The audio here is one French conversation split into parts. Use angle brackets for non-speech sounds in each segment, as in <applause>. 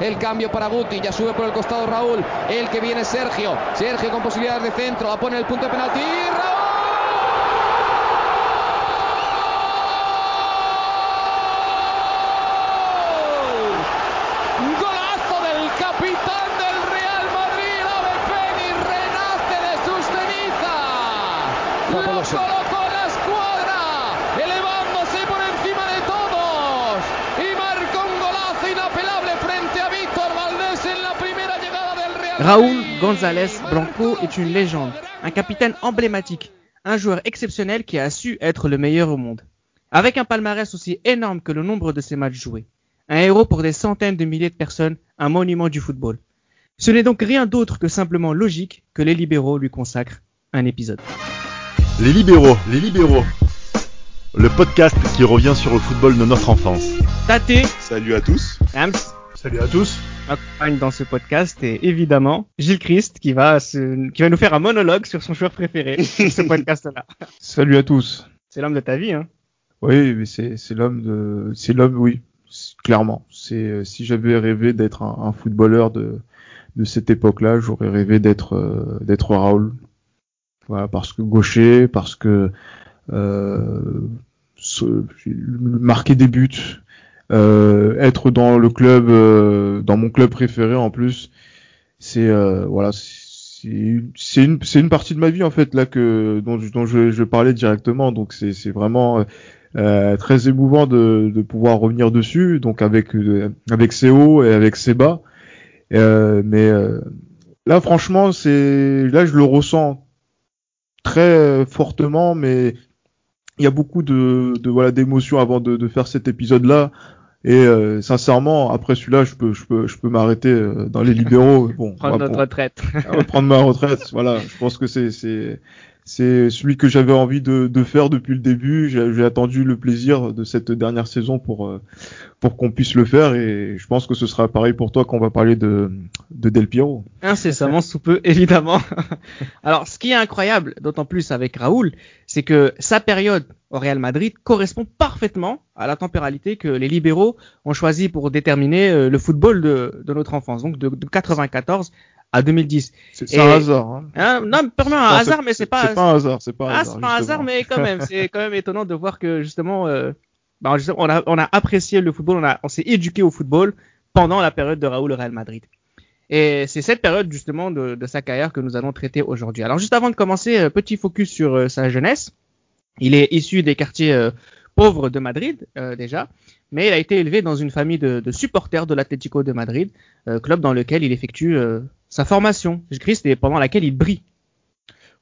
El cambio para Guti. Ya sube por el costado Raúl. El que viene Sergio. Sergio con posibilidades de centro. A poner el punto de penalti. Raúl. González Blanco est une légende, un capitaine emblématique, un joueur exceptionnel qui a su être le meilleur au monde. Avec un palmarès aussi énorme que le nombre de ses matchs joués. Un héros pour des centaines de milliers de personnes, un monument du football. Ce n'est donc rien d'autre que simplement logique que les libéraux lui consacrent un épisode. Les libéraux, les libéraux. Le podcast qui revient sur le football de notre enfance. Tate, Salut à tous. Rams, Salut à tous. accompagne dans ce podcast et évidemment Gilles Christ qui va, se- qui va nous faire un monologue sur son joueur préféré <laughs> ce podcast-là. Salut à tous. C'est l'homme de ta vie, hein. Oui, mais c'est c'est l'homme de c'est l'homme oui, c'est- clairement. C'est euh, si j'avais rêvé d'être un, un footballeur de de cette époque-là, j'aurais rêvé d'être euh, d'être Raoul. Voilà, parce que gaucher, parce que euh, ce- marquer des buts, euh, être dans le club, euh, dans mon club préféré en plus, c'est euh, voilà, c'est une, c'est une, partie de ma vie en fait là que dont, je- dont je, je parlais directement. Donc c'est c'est vraiment euh, très émouvant de, de pouvoir revenir dessus. Donc avec euh, avec ses hauts et avec ses bas. Euh, mais euh, là franchement c'est là je le ressens très fortement, mais il y a beaucoup de, de voilà d'émotions avant de, de faire cet épisode là. Et euh, sincèrement, après celui-là, je peux, je peux, je peux m'arrêter euh, dans les libéraux. Bon, <laughs> Prendre notre retraite. <laughs> prendre ma retraite. Voilà, je pense que c'est, c'est, c'est celui que j'avais envie de, de faire depuis le début. J'ai, attendu le plaisir de cette dernière saison pour, euh, pour qu'on puisse le faire. Et je pense que ce sera pareil pour toi quand on va parler de, de Del Piero. Incessamment sous peu, évidemment. <laughs> Alors, ce qui est incroyable, d'autant plus avec Raoul, c'est que sa période au Real Madrid correspond parfaitement à la temporalité que les libéraux ont choisi pour déterminer euh, le football de, de notre enfance, donc de, de 94 à 2010. C'est, un hasard. Hein. Hein, non, pardon, un Non, hasard, mais c'est pas, C'est pas un hasard. C'est pas un ah, c'est pas un hasard, mais quand même, c'est quand même étonnant de voir que justement, euh, bah, justement, on a, on a apprécié le football, on a, on s'est éduqué au football pendant la période de Raoul au Real Madrid. Et c'est cette période justement de, de sa carrière que nous allons traiter aujourd'hui. Alors juste avant de commencer, euh, petit focus sur euh, sa jeunesse. Il est issu des quartiers euh, pauvres de Madrid euh, déjà, mais il a été élevé dans une famille de, de supporters de l'Atlético de Madrid, club dans lequel il effectue sa formation, Christ, et pendant laquelle il brille.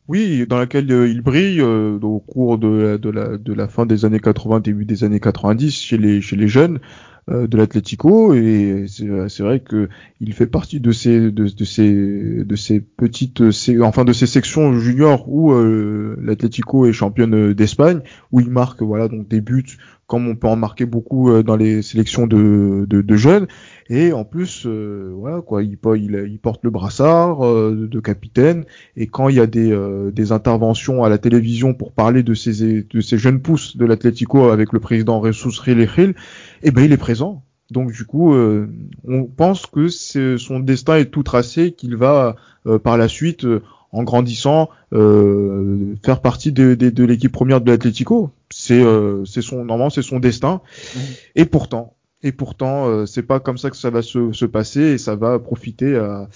Oui, dans laquelle euh, il brille euh, au cours de, de, la, de la fin des années 80, début des années 90 chez les, chez les jeunes euh, de l'Atlético et c'est c'est vrai que il fait partie de ces de, ces de ces petites sé- enfin de ces sections juniors où euh, l'Atlético est championne d'Espagne où il marque voilà donc des buts comme on peut en marquer beaucoup euh, dans les sélections de, de, jeunes et en plus euh, voilà quoi il, po- il, il porte le brassard euh, de, capitaine et quand il y a des, euh, des interventions à la télévision pour parler de ces, de ces jeunes pousses de l'Atlético avec le président Jesus Rilejil, eh ben il est présent. Donc du coup, euh, on pense que son destin est tout tracé, qu'il va euh, par la suite, en grandissant, euh, faire partie de, de, de l'équipe première de l'Atlético. C'est euh, c'est son normalement c'est son destin. Et pourtant, et pourtant, euh, c'est pas comme ça que ça va se, se passer et ça va profiter à,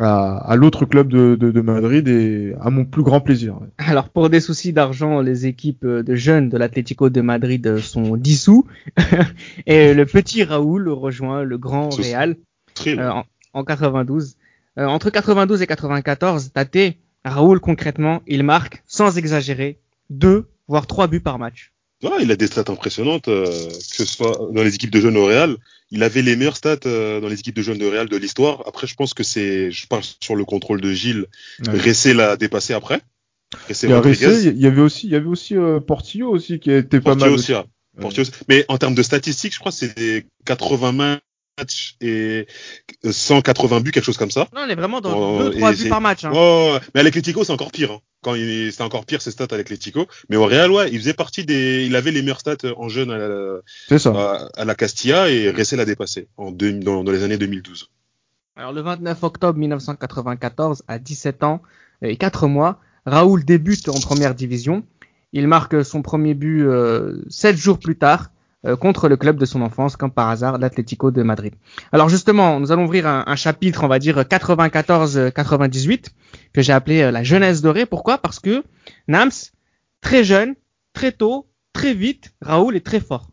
à, à l'autre club de, de, de Madrid et à mon plus grand plaisir. Alors pour des soucis d'argent, les équipes de jeunes de l'Atlético de Madrid sont dissous <laughs> et le petit Raoul rejoint le grand Real euh, en, en 92. Euh, entre 92 et 94, Tate, Raoul concrètement, il marque sans exagérer deux voire trois buts par match. Voilà, il a des stats impressionnantes, euh, que ce soit dans les équipes de jeunes au Real. Il avait les meilleures stats euh, dans les équipes de jeunes de Real de l'histoire. Après, je pense que c'est, je parle sur le contrôle de Gilles. Ouais. Ressé l'a dépassé après. Ressé Il y a Rodriguez. Ressé, il y avait aussi, il y avait aussi euh, Portillo aussi qui était pas mal. aussi, hein. Portillo aussi. Mais en termes de statistiques, je crois que c'est 80 mains matchs et 180 buts, quelque chose comme ça. Non, on est vraiment dans 2-3 buts par match. Hein. Oh, mais à l'Atlético, c'est encore pire. Hein. Quand il, c'est encore pire ses stats à l'Atlético. Mais au Real, ouais, il faisait partie des, il avait les meilleures stats en jeune à la, ça. À, la Castilla et Ressé l'a dépassé en deux, dans, dans, les années 2012. Alors le 29 octobre 1994, à 17 ans et 4 mois, Raoul débute en première division. Il marque son premier but euh, 7 jours plus tard contre le club de son enfance, comme par hasard, l'Atlético de Madrid. Alors justement, nous allons ouvrir un, chapitre, on va dire 94-98, que j'ai appelé euh, la jeunesse dorée. Pourquoi? Parce que Nams, très jeune, très tôt, très vite, Raoul est très fort.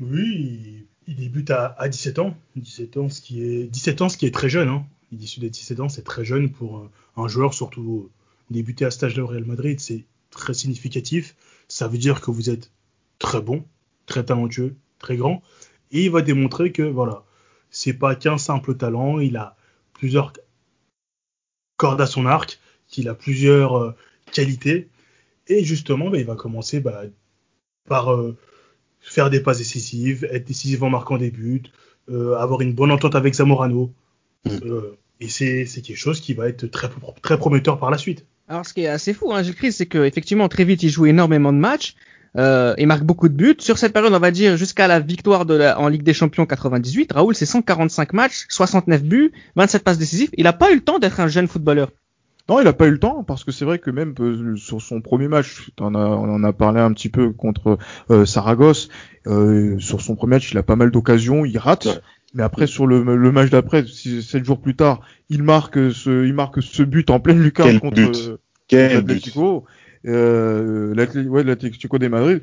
Oui, il débute à, à, 17 ans. 17 ans, ce qui est 17 ans, ce qui est très jeune. Hein. Il issu des 17 ans, c'est très jeune pour un joueur, surtout débuter à stage de Real Madrid, c'est très significatif. Ça veut dire que vous êtes très bon, très talentueux, très grand, et il va démontrer que voilà, c'est pas qu'un simple talent. Il a plusieurs cordes à son arc, qu'il a plusieurs euh, qualités, et justement, bah, il va commencer bah, par euh, faire des passes décisives, être décisif en marquant des buts, euh, avoir une bonne entente avec Zamorano. Mmh. Euh, et c'est quelque chose qui va être très, très prometteur par la suite. Alors, ce qui est assez fou, hein, Gilles Christ, c'est qu'effectivement, très vite, il joue énormément de matchs. Euh, il marque beaucoup de buts. Sur cette période, on va dire jusqu'à la victoire de la, en Ligue des Champions 98, Raoul, c'est 145 matchs, 69 buts, 27 passes décisives. Il n'a pas eu le temps d'être un jeune footballeur. Non, il n'a pas eu le temps parce que c'est vrai que même euh, sur son premier match, on, a, on en a parlé un petit peu contre euh, Saragosse. Euh, sur son premier match, il a pas mal d'occasions, il rate. Ouais. Mais après, sur le, le match d'après, sept jours plus tard, il marque ce, il marque ce but en pleine lucarne contre l'Atlético. Euh, l'Atlético ouais, de Madrid.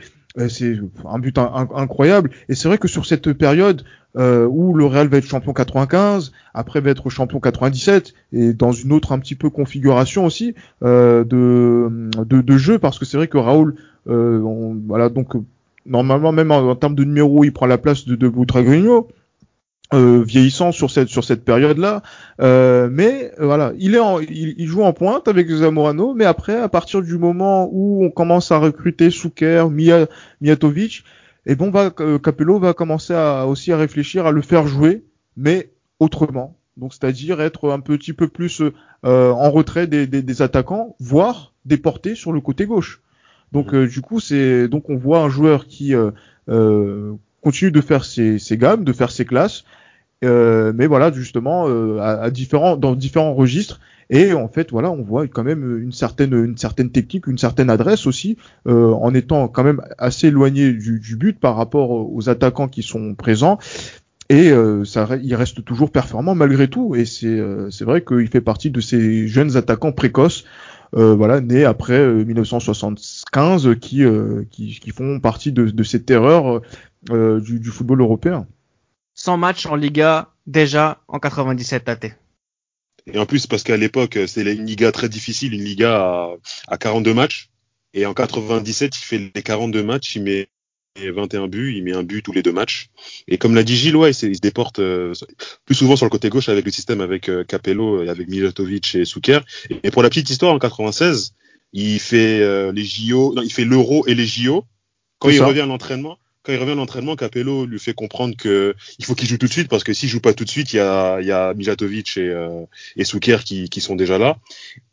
C'est un but in incroyable. Et c'est vrai que sur cette période euh, où le Real va être champion 95, après va être champion 97, et dans une autre un petit peu configuration aussi euh, de, de, de, jeu, parce que c'est vrai que Raoul, euh, voilà donc normalement même en, termes de numéro, il prend la place de, de. Euh, vieillissant sur cette sur cette période là euh, mais euh, voilà il est en, il, il, joue en pointe avec Zamorano mais après à partir du moment où on commence à recruter Souker Mia, Mijatovic et bon va Capello va commencer à aussi à réfléchir à le faire jouer mais autrement. Donc c'est-à-dire être un petit peu plus en retrait des, des, des, attaquants voire déporté sur le côté gauche. Donc mmh. du coup c'est donc on voit un joueur qui continue de faire ses, gammes, de faire ses classes, euh, mais voilà justement euh, à, différents dans différents registres. Et en fait, voilà, on voit quand même une certaine une certaine technique, une certaine adresse aussi, euh, en étant quand même assez éloigné du, but par rapport aux attaquants qui sont présents. Et ça, il reste toujours performant malgré tout. Et c'est c'est vrai qu'il fait partie de ces jeunes attaquants précoces voilà, nés après 1975, qui, qui, font partie de, de cette erreur euh, du, du, football européen. 100 matchs en Liga déjà en 97 AT. Et en plus, parce qu'à l'époque, c'était une Liga très difficile, une Liga à, à 42 matchs. Et en 97, il fait les 42 matchs, il met 21 buts, il met un but tous les deux matchs. Et comme l'a dit Gilles, ouais, il, se déporte euh, plus souvent sur le côté gauche avec le système avec euh, Capello et avec Mijatovic et Souker. Et, et, pour la petite histoire, en 96, il fait euh, les JO, non, il fait l'Euro et les JO. Quand il ça. revient à l'entraînement, quand il revient à l'entraînement, Capello lui fait comprendre que il faut qu'il joue tout de suite parce que s'il joue pas tout de suite, il y a, il y a Mijatovic et, euh, et Souker qui, qui sont déjà là.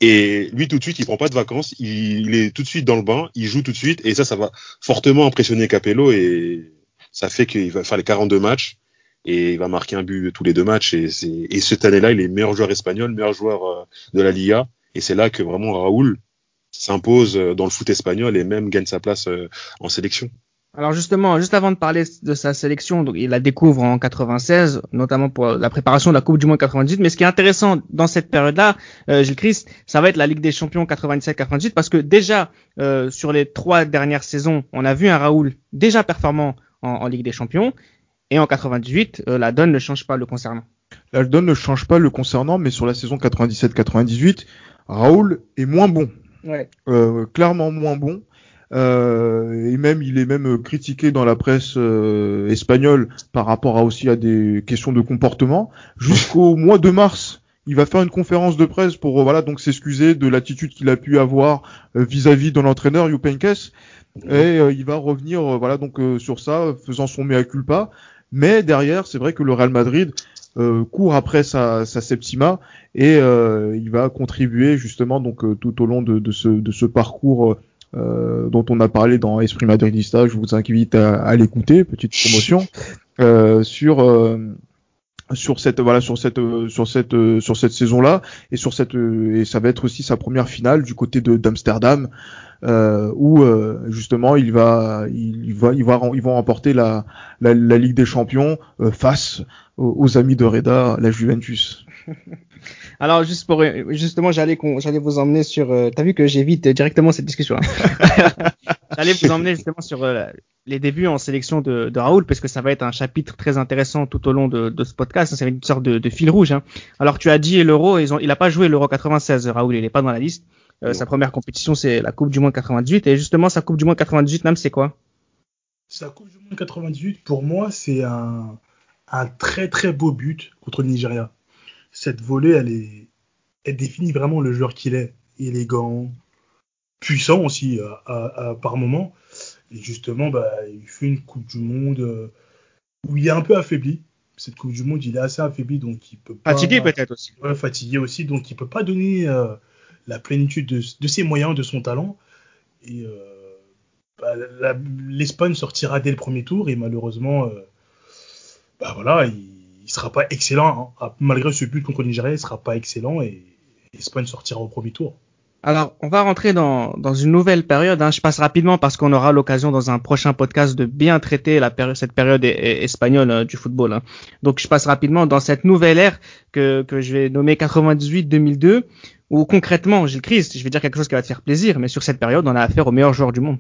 Et lui, tout de suite, il prend pas de vacances, il, est tout de suite dans le bain, il joue tout de suite. Et ça, ça va fortement impressionner Capello. Et ça fait qu'il va faire les 42 matchs. Et il va marquer un but tous les deux matchs. Et, et cette année-là, il est meilleur joueur espagnol, meilleur joueur euh, de la Liga. Et c'est là que vraiment Raoul s'impose dans le foot espagnol et même gagne sa place euh, en sélection. Alors justement, juste avant de parler de sa sélection, donc il la découvre en 96, notamment pour la préparation de la Coupe du Monde 98. Mais ce qui est intéressant dans cette période-là, euh, Gilles Christ, ça va être la Ligue des Champions 97-98, parce que déjà euh, sur les trois dernières saisons, on a vu un Raoul déjà performant en, en Ligue des Champions, et en 98, euh, la donne ne change pas le concernant. La donne ne change pas le concernant, mais sur la saison 97-98, Raoul est moins bon, ouais. Euh, clairement moins bon. Euh, et même il est même critiqué dans la presse euh, espagnole par rapport à aussi à des questions de comportement. Jusqu'au <laughs> mois de mars, il va faire une conférence de presse pour euh, voilà donc s'excuser de l'attitude qu'il a pu avoir euh, vis-à-vis -vis de l'entraîneur Youpenkes. Et euh, il va revenir voilà donc sur ça faisant son mea culpa. Mais derrière, c'est vrai que le Real Madrid euh, court après sa, sa Septima et euh, il va contribuer justement donc euh, tout au long de, de, ce, de ce parcours euh, dont on a parlé dans Esprit Madridista. Je vous invite à, à l'écouter, petite promotion sur sur cette voilà sur cette sur cette sur cette saison là et sur cette et ça va être aussi sa première finale du côté de d'Amsterdam euh, où euh, justement il va il va il va ils vont remporter la la, la Ligue des Champions euh, face aux, amis de Reda, la Juventus. <laughs> Alors juste pour justement j'allais j'allais vous emmener sur euh, t'as vu que j'évite directement cette discussion. Hein. <laughs> j'allais vous emmener justement sur euh, les débuts en sélection de, de, Raoul parce que ça va être un chapitre très intéressant tout au long de, de ce podcast. C'est une sorte de, de fil rouge. Hein. Alors tu as dit l'Euro, il a pas joué l'Euro 96 Raoul, il est pas dans la liste. Euh, sa première compétition c'est la Coupe du Monde 98 et justement sa Coupe du Monde 98 même c'est quoi? Sa Coupe du Monde 98 pour moi c'est un un très très beau but contre le Nigeria. Cette volée, elle est, elle définit vraiment le joueur qu'il est, élégant, puissant aussi à, par moment. Et justement, bah, il fait une Coupe du Monde euh, où il est un peu affaibli. Cette Coupe du Monde, il est assez affaibli, donc il peut pas. Fatigué peut-être aussi. Ouais, fatigué aussi, donc il peut pas donner euh, la plénitude de, de, ses moyens, de son talent. Et euh, bah, l'Espagne sortira dès le premier tour et malheureusement euh, bah voilà, il, il sera pas excellent. Hein. Malgré ce but contre le Nigeria, il sera pas excellent et l'Espagne sortira au premier tour. Alors, on va rentrer dans, dans une nouvelle période. Hein. Je passe rapidement parce qu'on aura l'occasion dans un prochain podcast de bien traiter la péri cette période espagnole euh, du football. Hein. Donc, je passe rapidement dans cette nouvelle ère que, que je vais nommer 98-2002, où concrètement, Gilles Christ, je vais dire quelque chose qui va te faire plaisir, mais sur cette période, on a affaire aux meilleurs joueurs du monde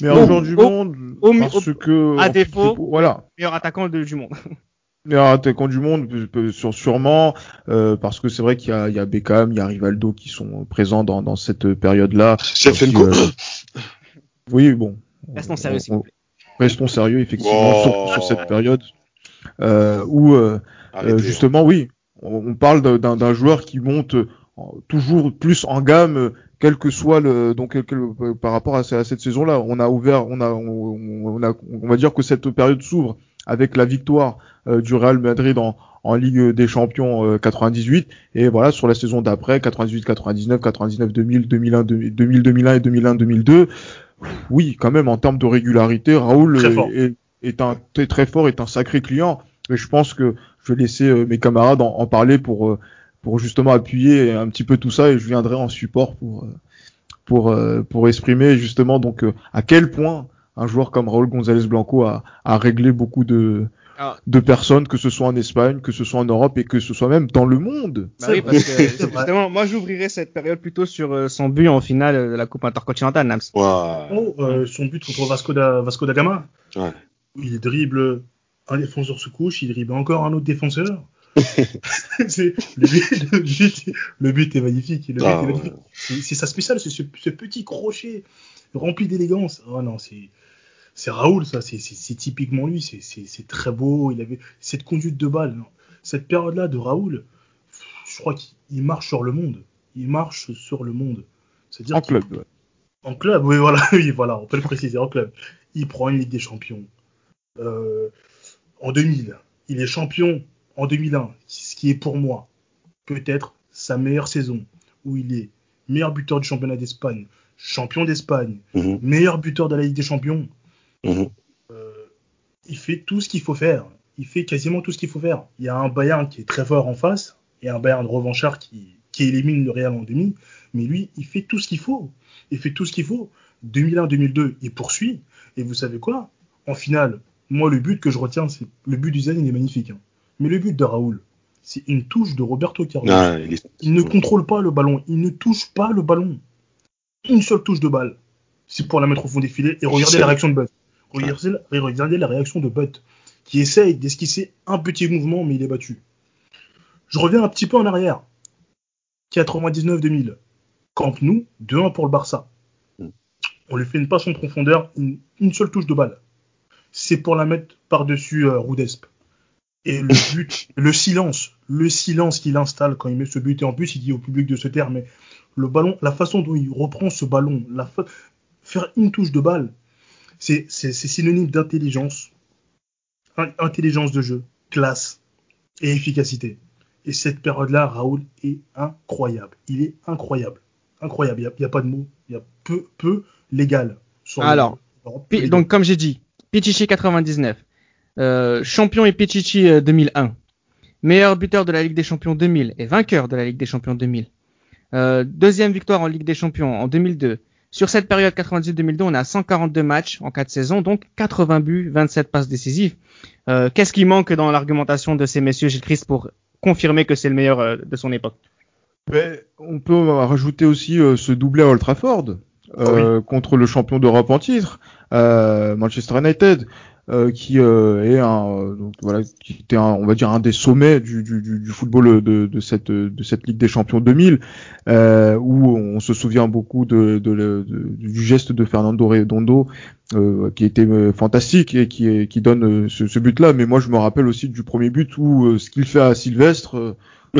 meilleur joueur du monde au, parce que à défaut voilà meilleur attaquant du monde meilleur attaquant du monde sûrement euh, parce que c'est vrai qu'il y a, il y a Beckham il y a Rivaldo qui sont présents dans, dans cette période là euh, oui bon. Restons sérieux s'il vous plaît. Restons sérieux effectivement sur, sur, cette période euh, où euh, euh justement oui on, parle d'un joueur qui monte toujours plus en gamme quel que soit le donc par rapport à, cette saison-là, on a ouvert, on a, on, a, on va dire que cette période s'ouvre avec la victoire euh, du Real Madrid en, en Ligue des Champions 98 euh, et voilà sur la saison d'après 98 99 99 2000 2001 2000 2001 et 2001 2002 oui quand même en termes de régularité Raoul est, est, un très, très fort est un sacré client. Mais je pense que je vais laisser euh, mes camarades en, en parler pour pour justement appuyer un petit peu tout ça et je viendrai en support pour pour pour exprimer justement donc à quel point un joueur comme Raúl González Blanco a, a réglé beaucoup de ah. de personnes, que ce soit en Espagne, que ce soit en Europe et que ce soit même dans le monde. Bah oui, parce que justement, moi j'ouvrirais cette période plutôt sur son but en finale de la Coupe intercontinentale, Nams. Oh, son but contre Vasco da, Vasco da Gama. Ouais. Il dribble un défenseur se couche, il dribble encore un autre défenseur. <laughs> le, but, le, but, le, but, est magnifique. Ah, magnifique. C'est sa spéciale, c'est ce, ce, petit crochet rempli d'élégance. Oh non, c'est c'est Raoul, ça, c'est typiquement lui. C'est très beau. Il avait cette conduite de balle. Cette période-là de Raoul, je crois qu'il marche sur le monde. Il marche sur le monde. en club. Ouais. En club, oui, voilà, <laughs> oui, voilà, on peut le préciser, en club. Il prend une Ligue des Champions. Euh, en 2000, il est champion en 2001, ce qui est pour moi peut-être sa meilleure saison, où il est meilleur buteur du championnat d'Espagne, champion d'Espagne, mhm. meilleur buteur de la Ligue des Champions. Mhm. Euh, il fait tout ce qu'il faut faire. Il fait quasiment tout ce qu'il faut faire. Il y a un Bayern qui est très fort en face et un Bayern revanchard qui, qui élimine le Real en demi. Mais lui, il fait tout ce qu'il faut. Il fait tout ce qu'il faut. 2001-2002, il poursuit. Et vous savez quoi? En finale, moi, le but que je retiens, c'est le but du Zen, il est magnifique. Hein. Mais le but de Raoul, c'est une touche de Roberto Carlos. Ah, il, ne contrôle pas le ballon, il ne touche pas le ballon. Une seule touche de balle, c'est pour la mettre au fond des filets. Et regardez la réaction de Butt. Regardez, la réaction de Butt, qui essaye d'esquisser un petit mouvement, mais il est battu. Je reviens un petit peu en arrière. 99-2000. Camp Nou, 2-1 pour le Barça. Hmm. On lui fait une passe en profondeur, une, seule touche de balle. C'est pour la mettre par-dessus euh, Roudesp. Et le <laughs> but, le silence, le silence qu'il installe quand il met ce but, et en plus il dit au public de se taire, mais le ballon, la façon dont il reprend ce ballon, la faire une touche de balle, c'est synonyme d'intelligence, intelligence de jeu, classe et efficacité. Et cette période-là, Raoul est incroyable. Il est incroyable. Incroyable. Il n'y a, pas de mots. Il y a peu, peu légal. Sur Alors, donc comme j'ai dit, Pichichi 99, euh, champion et Pichichi 2001, euh, meilleur buteur de la Ligue des Champions 2000 et vainqueur de la Ligue des Champions 2000. Euh, deuxième victoire en Ligue des Champions en 2002. Sur cette période 98-2002, on a 142 matchs en 4 saisons, donc 80 buts, 27 passes décisives. Euh, Qu'est-ce qui manque dans l'argumentation de ces messieurs Gilles Christ pour confirmer que c'est le meilleur euh, de son époque? Ben, On peut rajouter aussi euh, ce doublé à Old Trafford contre le champion d'Europe en titre, Manchester United. Euh, qui euh, est un donc, voilà qui était un, on va dire un des sommets du, du, du football de, de, cette de cette Ligue des Champions 2000 euh, où on se souvient beaucoup de, de, du geste de Fernando Redondo euh, qui était fantastique et qui qui donne ce, ce but là mais moi je me rappelle aussi du premier but où ce qu'il fait à Sylvestre <laughs>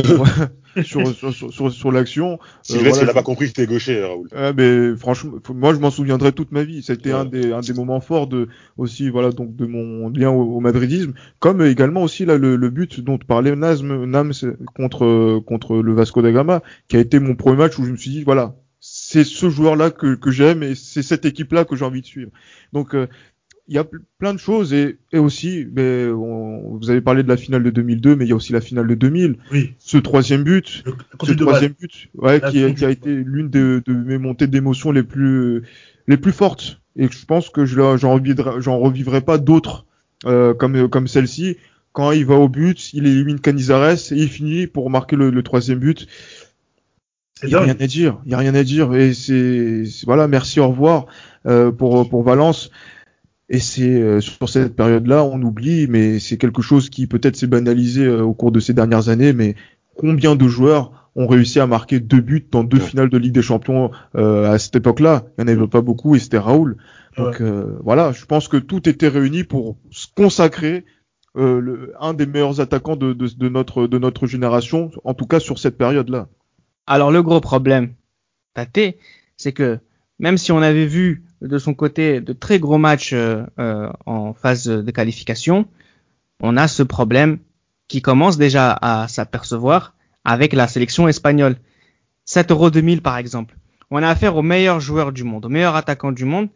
sur, sur, sur, sur l'action. Sylvestre, euh, il a pas compris que c'était gaucher, Raoul. Ah, mais franchement, moi, je m'en souviendrai toute ma vie. C'était un des, un des moments forts de, aussi, voilà, donc, de mon lien au, madridisme. Comme également aussi, là, le, le but dont parlait Nazm, Nams contre, contre le Vasco da Gama, qui a été mon premier match où je me suis dit, voilà, c'est ce joueur-là que, que j'aime et c'est cette équipe-là que j'ai envie de suivre. Donc, euh, il y a plein de choses et, et aussi, ben, vous avez parlé de la finale de 2002, mais il y a aussi la finale de 2000. Oui. Ce troisième but, ce troisième but, ouais, qui, a, qui a été l'une de, de, mes montées d'émotion les plus les plus fortes. Et je pense que je j'en revivrai, j'en revivrai pas d'autres euh, comme comme celle-ci. Quand il va au but, il élimine Canizares et il finit pour marquer le, le troisième but. Il y a rien à dire, il y a rien à dire et c'est voilà, merci, au revoir euh, pour pour Valence. Et c'est euh, sur cette période-là, on oublie, mais c'est quelque chose qui peut-être s'est banalisé euh, au cours de ces dernières années. Mais combien de joueurs ont réussi à marquer deux buts dans deux finales de Ligue des Champions euh, à cette époque-là? Il n'y en avait pas beaucoup et c'était Raoul. Donc voilà, je pense que tout était réuni pour se consacrer le, un des meilleurs attaquants de, de, de, notre de notre génération, en tout cas sur cette période-là. Alors le gros problème, Tate, c'est que même si on avait vu de son côté de très gros matchs euh, euh, en phase de qualification, on a ce problème qui commence déjà à s'apercevoir avec la sélection espagnole. 7 Euro 2000 par exemple. On a affaire au meilleur joueur du monde, au meilleur attaquant du monde.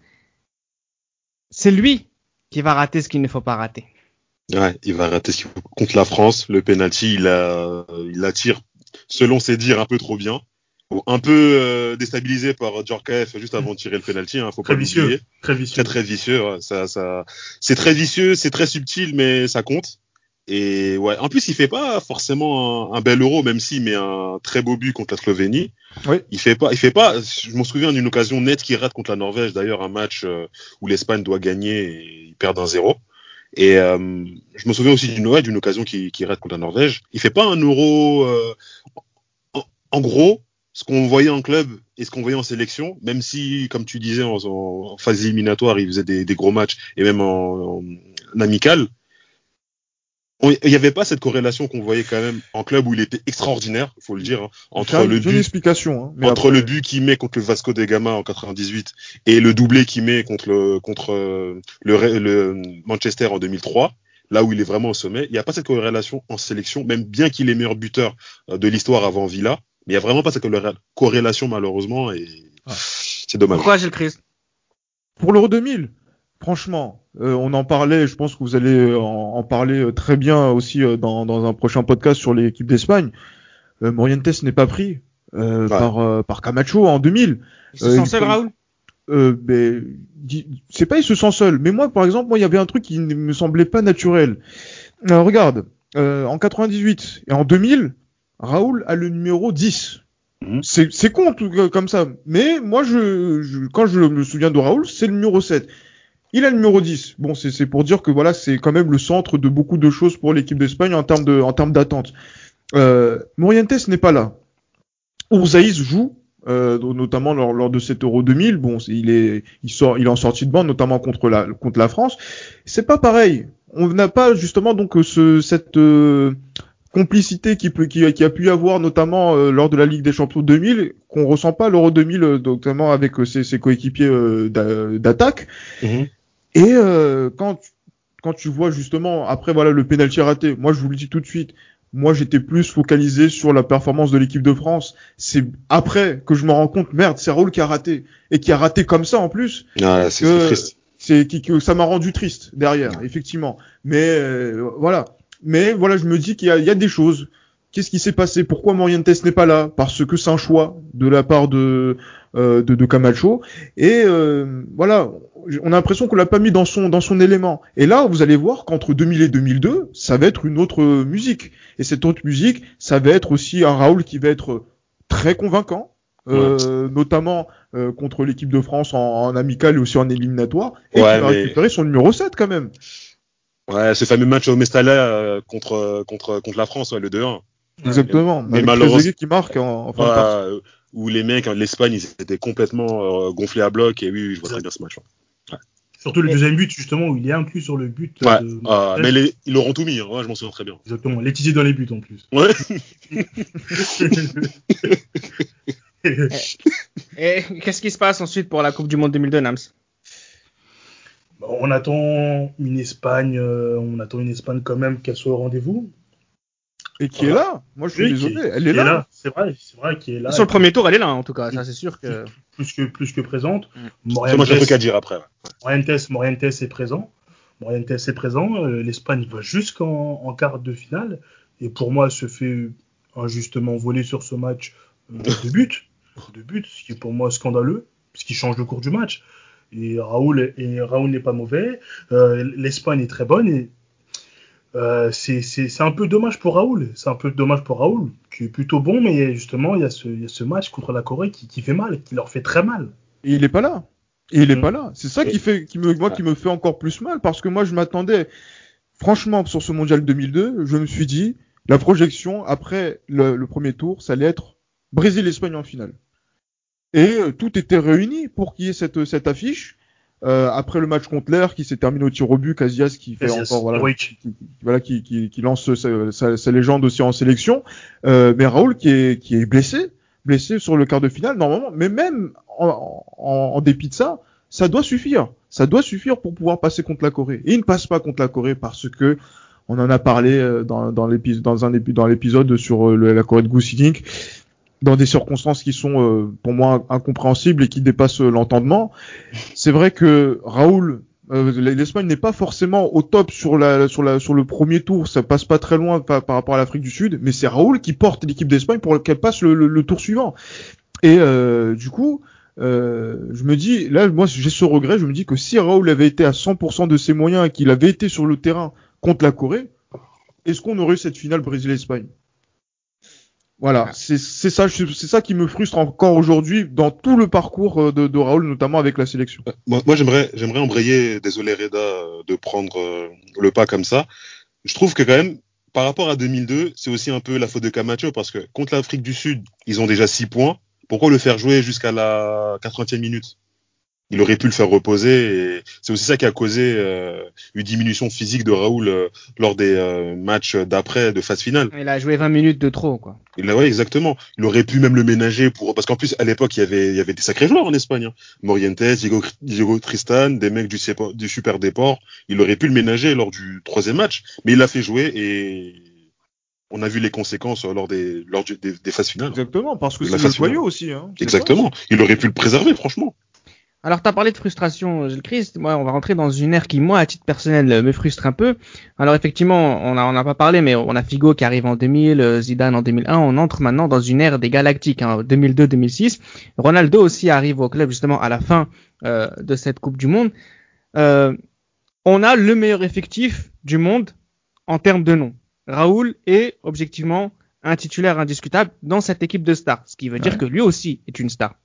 C'est lui qui va rater ce qu'il ne faut pas rater. Ouais, il va rater ce qu'il faut. Contre la France, le penalty, il, a, il attire, selon ses dires, un peu trop bien un peu euh, déstabilisé par Djorkaeff juste avant de tirer le penalty. Hein, faut très vicieux, très vicieux, très très vicieux. ça, ça, c'est très vicieux, c'est très subtil, mais ça compte. Et ouais, en plus, il fait pas forcément un, bel euro, même s'il met un très beau but contre la Slovénie. Oui. Il fait pas, il fait pas. Je m'en souviens d'une occasion nette qu'il rate contre la Norvège, d'ailleurs un match euh, où l'Espagne doit gagner et il perd un zéro. Et euh, je me souviens aussi d'une ouais, d'une occasion qui, qui rate contre la Norvège. Il fait pas un euro. en gros, ce qu'on voyait en club et ce qu'on voyait en sélection, même si, comme tu disais, en, phase éliminatoire, il faisait des, gros matchs et même en, amical, il n'y avait pas cette corrélation qu'on voyait quand même en club où il était extraordinaire, il faut le dire, hein, entre le but, explication, hein, entre le but qu'il met contre le Vasco de Gama en 98 et le doublé qu'il met contre le contre le, le Manchester en 2003 là où il est vraiment au sommet. Il n'y a pas cette corrélation en sélection, même bien qu'il est meilleur buteur euh, de l'histoire avant Villa. Mais il n'y a vraiment pas cette corrélation malheureusement et c'est dommage. Pourquoi Gilles Christ? Pour l'Euro 2000, franchement, euh, on en parlait, je pense que vous allez en, parler euh, très bien aussi euh, dans, dans, un prochain podcast sur l'équipe d'Espagne. Morientes n'est pas pris par, par Camacho en 2000. Il se sent seul, Raoul? Euh, c'est pas il se sent seul, mais moi par exemple, moi il y avait un truc qui ne me semblait pas naturel. regarde, en 98 et en 2000, Raoul a le numéro 10. Mhm. C'est con tout, comme ça. Mais moi, je, quand je me souviens de Raoul, c'est le numéro 7. Il a le numéro 10. Bon, c'est pour dire que voilà, c'est quand même le centre de beaucoup de choses pour l'équipe d'Espagne en termes de, en termes d'attente. Euh, Morientes n'est pas là. Urzaïs joue, euh, notamment lors, lors, de cet Euro 2000. Bon, il est, il sort, il est en sortie de bande, notamment contre la, contre la France. C'est pas pareil. On n'a pas justement donc ce, cette, euh, complicité qui, peut, qui, qui, a pu y avoir notamment euh, lors de la Ligue des Champions 2000 qu'on ressent pas l'Euro 2000 euh, notamment avec euh, ses, ses, coéquipiers d'attaque. Mhm. Et quand quand tu vois justement après voilà le pénalty raté, moi je vous le dis tout de suite, moi j'étais plus focalisé sur la performance de l'équipe de France. C'est après que je me rends compte, merde, c'est Raoul qui a raté et qui a raté comme ça en plus. Ah, c'est triste. C'est qui que ça m'a rendu triste derrière, effectivement. Mais euh, voilà. Mais voilà, je me dis qu'il y y a des choses. Qu'est-ce qui s'est passé? Pourquoi Morientes n'est pas là? Parce que c'est un choix de la part de euh, de, de Camacho. Et euh, voilà, on a l'impression qu'on l'a pas mis dans son dans son élément. Et là, vous allez voir qu'entre 2000 et 2002, ça va être une autre musique. Et cette autre musique, ça va être aussi un Raoul qui va être très convaincant, euh, notamment euh, contre l'équipe de France en, en amical et aussi en éliminatoire, et Ouais, qui va mais- récupérer son numéro 7 quand même. Ouais, ce fameux match au Mestalla euh, contre, contre, contre la France, ouais, le 2-1. Exactement. Mais malheureusement- qui marque en, en fin de partie. euh, où les mecs, hein, l'Espagne, ils étaient complètement euh, gonflés à bloc. Et oui, oui, je vois très bien ce match. Ouais, Surtout le deuxième but, justement, où il est inclus sur le but. Ouais, de- ah, mais les- ils l'auront tout mis. Hein, ouais, je m'en souviens très bien. Exactement, Laetitia dans les buts en plus. Ouais. <laughs> Et qu'est-ce qui se passe ensuite pour la Coupe du Monde 2002, Nams? On attend une Espagne, euh, on attend une Espagne quand même qu'elle soit au rendez-vous. Et qui est là? Moi, je suis Oui, désolé. Elle est là. C'est vrai, c'est vrai qu'elle est là. Sur le premier tour, elle est là, en tout cas. Ça, c'est sûr que. plus que plus que présente. Mm. Moi j'ai un truc à dire après. Morientes, Morientes est présent. Morientes est présent. Euh, L'Espagne va jusqu'en en quart de finale. Et pour moi, elle se fait injustement voler sur ce match euh, de but. <laughs> De but, ce qui est pour moi scandaleux, ce qui change le cours du match. Et Raoul, et Raoul n'est pas mauvais. Euh, L'Espagne est très bonne. Et euh, c'est un peu dommage pour Raoul. C'est un peu dommage pour Raoul, qui est plutôt bon, mais justement, il y a ce, il y a ce match contre la Corée qui, qui fait mal, qui leur fait très mal. Et il est pas là. Et il est Mm. pas là. C'est ça qui fait, qui me, moi, qui me fait encore plus mal parce que moi, je m'attendais, franchement, sur ce mondial 2002, je me suis dit, la projection après le, le premier tour, ça allait être Brésil-Espagne en finale. Et euh, tout était réuni pour qu'il y ait cette, cette affiche. Euh, après le match contre l'air qui s'est terminé au tir au but, Casillas qui fait Casillas, encore voilà, qui, qui- voilà, qui, qui, qui lance sa, sa- sa légende aussi en sélection. Euh, mais Raoul qui est, qui est blessé, blessé sur le quart de finale normalement. Mais même en, en, en dépit de ça, ça doit suffire. Ça doit suffire pour pouvoir passer contre la Corée. Et il ne passe pas contre la Corée parce que on en a parlé euh, dans, dans l'épisode, dans un dans l'épisode sur euh, le- la Corée de Goussidink, dans des circonstances qui sont euh, pour moi incompréhensibles et qui dépassent euh, l'entendement. C'est vrai que Raoul, euh, l'Espagne n'est pas forcément au top sur la sur la sur le premier tour, ça passe pas très loin par, rapport à l'Afrique du Sud, mais c'est Raoul qui porte l'équipe d'Espagne pour qu'elle passe le, le- le tour suivant. Et euh, du coup, euh, je me dis, là, moi, j'ai ce regret, je me dis que si Raoul avait été à 100% de ses moyens et qu'il avait été sur le terrain contre la Corée, est-ce qu'on aurait eu cette finale Brésil-Espagne? Voilà, c'est c'est ça, c'est ça qui me frustre encore aujourd'hui dans tout le parcours euh, de, de Raoul, notamment avec la sélection. Moi, moi, j'aimerais, j'aimerais embrayer, désolé Reda, euh, de prendre euh, le pas comme ça. Je trouve que quand même, par rapport à 2002, c'est aussi un peu la faute de Camacho parce que contre l'Afrique du Sud, ils ont déjà 6 points. Pourquoi le faire jouer jusqu'à la 80e minute? Il aurait pu le faire reposer et c'est aussi ça qui a causé euh, une diminution physique de Raoul euh, lors des euh, matchs d'après de phase finale. Il a joué 20 minutes de trop, quoi. Il l'a- ouais, exactement. Il aurait pu même le ménager pour parce qu'en plus à l'époque il y avait il y avait des sacrés joueurs en Espagne. Hein. Morientes, Diego, Diego Tristan, des mecs du, du Super Déport. Il aurait pu le ménager lors du troisième match, mais il l'a fait jouer et on a vu les conséquences lors des lors du- des, des phases finales. Exactement, parce que La c'est le joyau aussi. Hein. Exactement. Il aurait pu le préserver, franchement. Alors, tu as parlé de frustration, Gilles Christ. Moi, on va rentrer dans une ère qui, moi, à titre personnel, euh, me frustre un peu. Alors, effectivement, on n'a on a pas parlé, mais on a Figo qui arrive en 2000, euh, Zidane en 2001. On entre maintenant dans une ère des galactiques, hein, 2002-2006. Ronaldo aussi arrive au club, justement, à la fin euh, de cette Coupe du Monde. Euh, on a le meilleur effectif du monde en termes de nom. Raoul est, objectivement, un titulaire indiscutable dans cette équipe de stars. Ce qui veut dire que lui aussi est une star.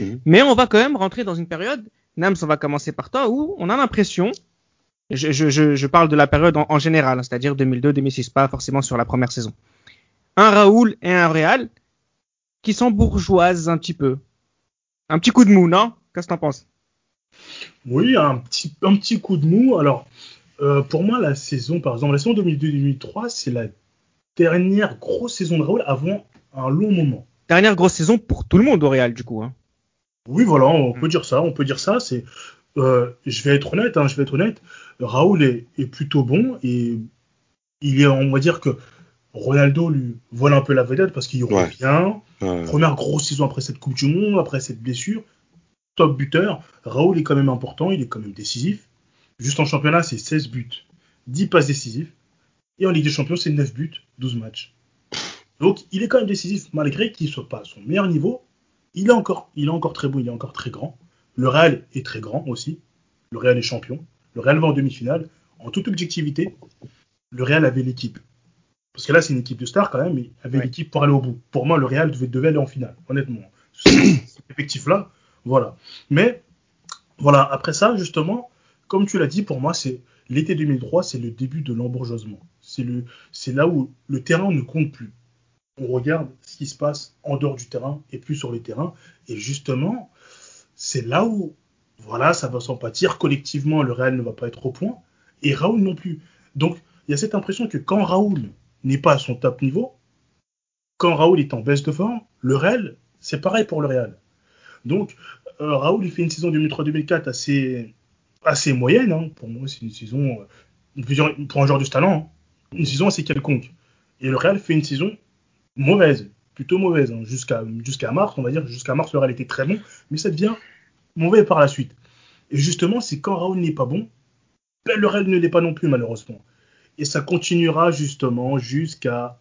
Mhm. Mais on va quand même rentrer dans une période, Nams, on va commencer par toi, où on a l'impression, je, je, je, je parle de la période en, en général, hein, c'est-à-dire 2002-2006, pas forcément sur la première saison. Un Raoul et un Real qui sont bourgeoises un petit peu. Un petit coup de mou, non? Qu'est-ce que t'en penses? Oui, un petit, un petit coup de mou. Alors, euh, pour moi, la saison, par exemple, la saison 2002-2003, c'est la dernière grosse saison de Raoul avant un long moment. Dernière grosse saison pour tout le monde au Real, du coup. Hein. Oui, voilà, on peut dire ça, on peut dire ça. C'est euh, je vais être honnête, hein, je vais être honnête. Raoul est, est, plutôt bon et il est, on va dire que Ronaldo lui vole un peu la vedette parce qu'il Ouais. revient. Ouais. Première grosse saison après cette Coupe du Monde, après cette blessure. Top buteur. Raoul est quand même important, il est quand même décisif. Juste en championnat, c'est 16 buts, 10 passes décisives. Et en Ligue des Champions, c'est 9 buts, 12 matchs. Donc, il est quand même décisif, malgré qu'il ne soit pas à son meilleur niveau. Il est, encore, il est encore très bon, il est encore très grand. Le Real est très grand aussi. Le Real est champion. Le Real va en demi-finale. En toute objectivité, le Real avait l'équipe. Parce que là, c'est une équipe de stars quand même, mais avait Ouais. l'équipe pour aller au bout. Pour moi, le Real devait, devait aller en finale, honnêtement. <coughs> Cet effectif-là, voilà. Mais, voilà, après ça, justement, comme tu l'as dit, pour moi, c'est l'été 2003, c'est le début de l'embourgeoisement. C'est le, c'est là où le terrain ne compte plus. On regarde ce qui se passe en dehors du terrain et plus sur les terrains. Et justement, c'est là où, voilà, ça va s'en pâtir. Collectivement, le Real ne va pas être au point. Et Raoul non plus. Donc, il y a cette impression que quand Raoul n'est pas à son top niveau, quand Raoul est en baisse de forme, le Real, c'est pareil pour le Real. Donc, euh, Raoul, il fait une saison 2003-2004 assez, assez moyenne. hein. Pour moi, c'est une saison, euh, pour un joueur de ce talent, hein. une saison assez quelconque. Et le Real fait une saison mauvaise, plutôt mauvaise, hein, jusqu'à jusqu'à mars, on va dire. Jusqu'à mars, le Real était très bon, mais ça devient mauvais par la suite. Et justement, c'est quand Raoul n'est pas bon, ben, le Real ne l'est pas non plus, malheureusement. Et ça continuera justement jusqu'à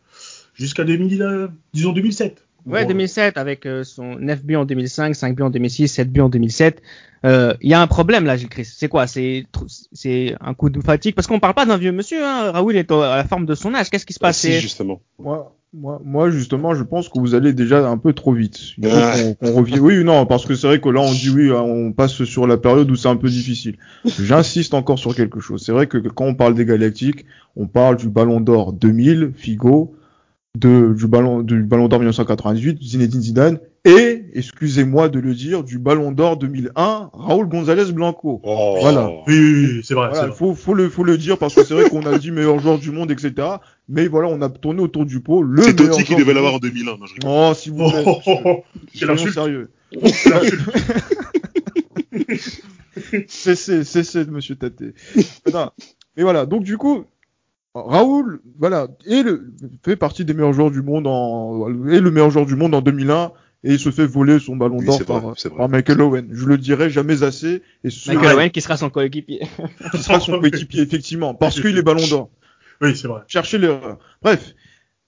jusqu'à 2000, euh, disons 2007. Ouais, Bon, 2007 avec euh, son 9 buts en 2005, 5 buts en 2006, 7 buts en 2007. Euh, Il y a un problème là, Gilles Christ. C'est quoi? C'est un coup de fatigue? Parce qu'on parle pas d'un vieux monsieur. Hein. Raoul est au- à la forme de son âge. Qu'est-ce qui se Ah, passe? si, justement. Moi, moi, moi, justement, je pense que vous allez déjà un peu trop vite. Il faut qu'on qu'on revienne. Oui, non, parce que c'est vrai que là, on dit oui, hein, on passe sur la période où c'est un peu difficile. J'insiste encore sur quelque chose. C'est vrai que quand on parle des Galactiques, on parle du Ballon d'Or 2000, Figo, de, du Ballon, du Ballon d'Or 1998, Zinedine Zidane, et, excusez-moi de le dire, du Ballon d'Or 2001, Raúl González Blanco. Oh. Voilà. Oui, oui, oui, c'est vrai. Voilà, c'est vrai. faut, faut le, faut le dire parce que c'est vrai qu'on a dit meilleur joueur du monde, etc. Mais voilà, on a tourné autour du pot. Le C'est meilleur Totti qui devait l'avoir en monde. 2001. Non, je. Oh, s'il vous Oh, plaît. oh, oh, oh. Quelle Soyons insulte. sérieux. Cessez, <laughs> cessez, monsieur Taté. Non. Mais voilà, donc du coup, Raoul, voilà, est le, fait partie des meilleurs joueurs du monde en, est le meilleur joueur du monde en 2001 et il se fait voler son ballon Oui, d'or par, Michael Owen. Je le dirai jamais assez et ce Michael Owen qui sera son coéquipier. <laughs> qui sera son coéquipier, effectivement, parce qu'il est ballon d'or. Oui, c'est vrai. chercher l'erreur. Bref,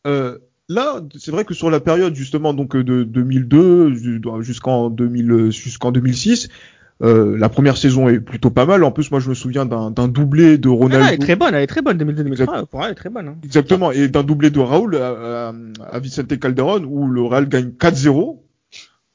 euh, là, c'est vrai que sur la période justement donc de 2002 ju- jusqu'en 2000 jusqu'en 2006, euh, la première saison est plutôt pas mal. En plus, moi, je me souviens d'un doublé de Ah, Ronaldo. elle est très bonne, elle est très bonne 2002-2003. Pour elle, elle est très bonne. Hein. Exactement, et d'un doublé de Raoul à, à, à Vicente Calderon où le Real gagne 4-0.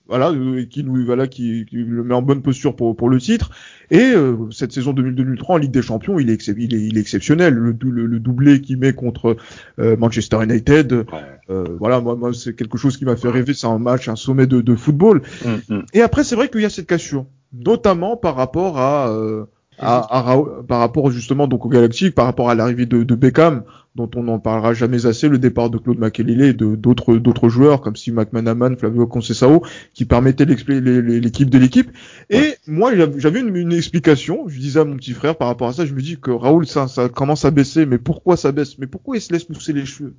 Voilà, euh, qui nous, voilà, qui, qui le met en bonne posture pour, pour le titre. Et euh, cette saison 2002-2003 en Ligue des Champions, il est, il est, il est exceptionnel. Le, dou- le, le doublé qu'il met contre euh, Manchester United, Ouais. euh, voilà, moi, moi c'est quelque chose qui m'a fait rêver. C'est un match, un sommet de, de football. Mm, mm. Et après, c'est vrai qu'il y a cette cassure, notamment par rapport à, euh, à, à Raoul- par rapport justement donc au Galactique, par rapport à l'arrivée de, de Beckham, dont on n'en parlera jamais assez, le départ de Claude Makélélé et de d'autres d'autres joueurs comme Steve McManaman, Flavio Conceição, qui permettaient l'équipe de l'équipe. Et moi, j'av- j'avais une, une explication. Je disais à mon petit frère par rapport à ça, je me dis que Raoul, ça, ça commence à baisser, mais pourquoi ça baisse? Mais pourquoi il se laisse pousser les cheveux?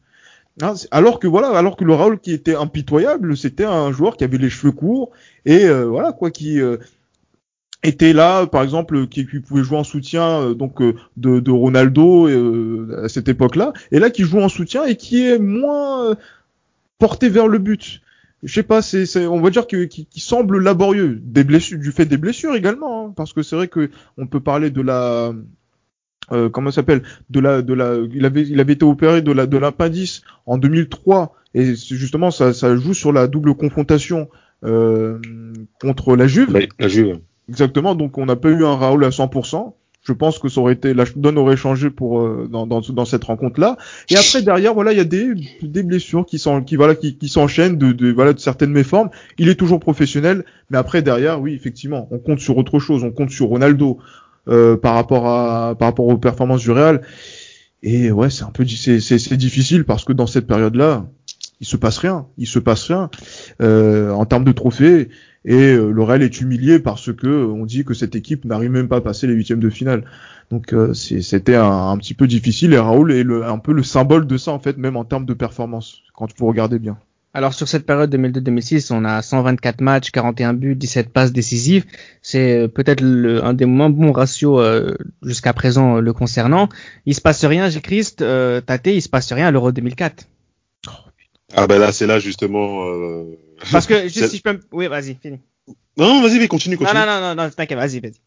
Hein, alors que voilà, alors que le Raoul qui était impitoyable, c'était un joueur qui avait les cheveux courts et euh, voilà quoi, qui euh, était là, par exemple, qui, qui pouvait jouer en soutien euh, donc euh, de, de Ronaldo euh, à cette époque-là, et là qui joue en soutien et qui est moins euh, porté vers le but. Je sais pas, c'est, on va dire que qui, qui semble laborieux, des blessures, du fait des blessures également, hein, parce que c'est vrai que on peut parler de la euh, comment s'appelle de la de la il avait il avait été opéré de la de l'appendice en 2003 et justement ça ça joue sur la double confrontation euh, contre la Juve La, la Juve. Exactement donc on n'a pas eu un Raoul à 100% je pense que ça aurait été la donne aurait changé pour euh, dans, dans dans cette rencontre là et après derrière voilà il y a des des blessures qui sont qui voilà qui, qui s'enchaînent de, de voilà de certaines méformes. Il est toujours professionnel mais après derrière oui effectivement on compte sur autre chose. On compte sur Ronaldo euh, par rapport à par rapport aux performances du Real. Et ouais c'est un peu c'est difficile parce que dans cette période là il se passe rien, il se passe rien. Euh, en termes de trophées et euh, le Real est humilié parce que on dit que cette équipe n'arrive même pas à passer les huitièmes de finale. Donc euh, c'était un, petit peu difficile et Raoul est le, un peu le symbole de ça en fait, même en termes de performance quand vous regardez bien. Alors sur cette période 2002-2006, on a 124 matchs, 41 buts, 17 passes décisives. C'est peut-être un des moins bons ratios euh, jusqu'à présent euh, le concernant. Il se passe rien, Gilles Christ, euh, Tate, il se passe rien à l'Euro 2004. Ah ben là, c'est là justement. Euh... Parce que <laughs> juste si je peux, me... oui, vas-y, finis. Non, vas-y, mais continue, continue. Non, non, non, non, t'inquiète, vas-y, vas-y.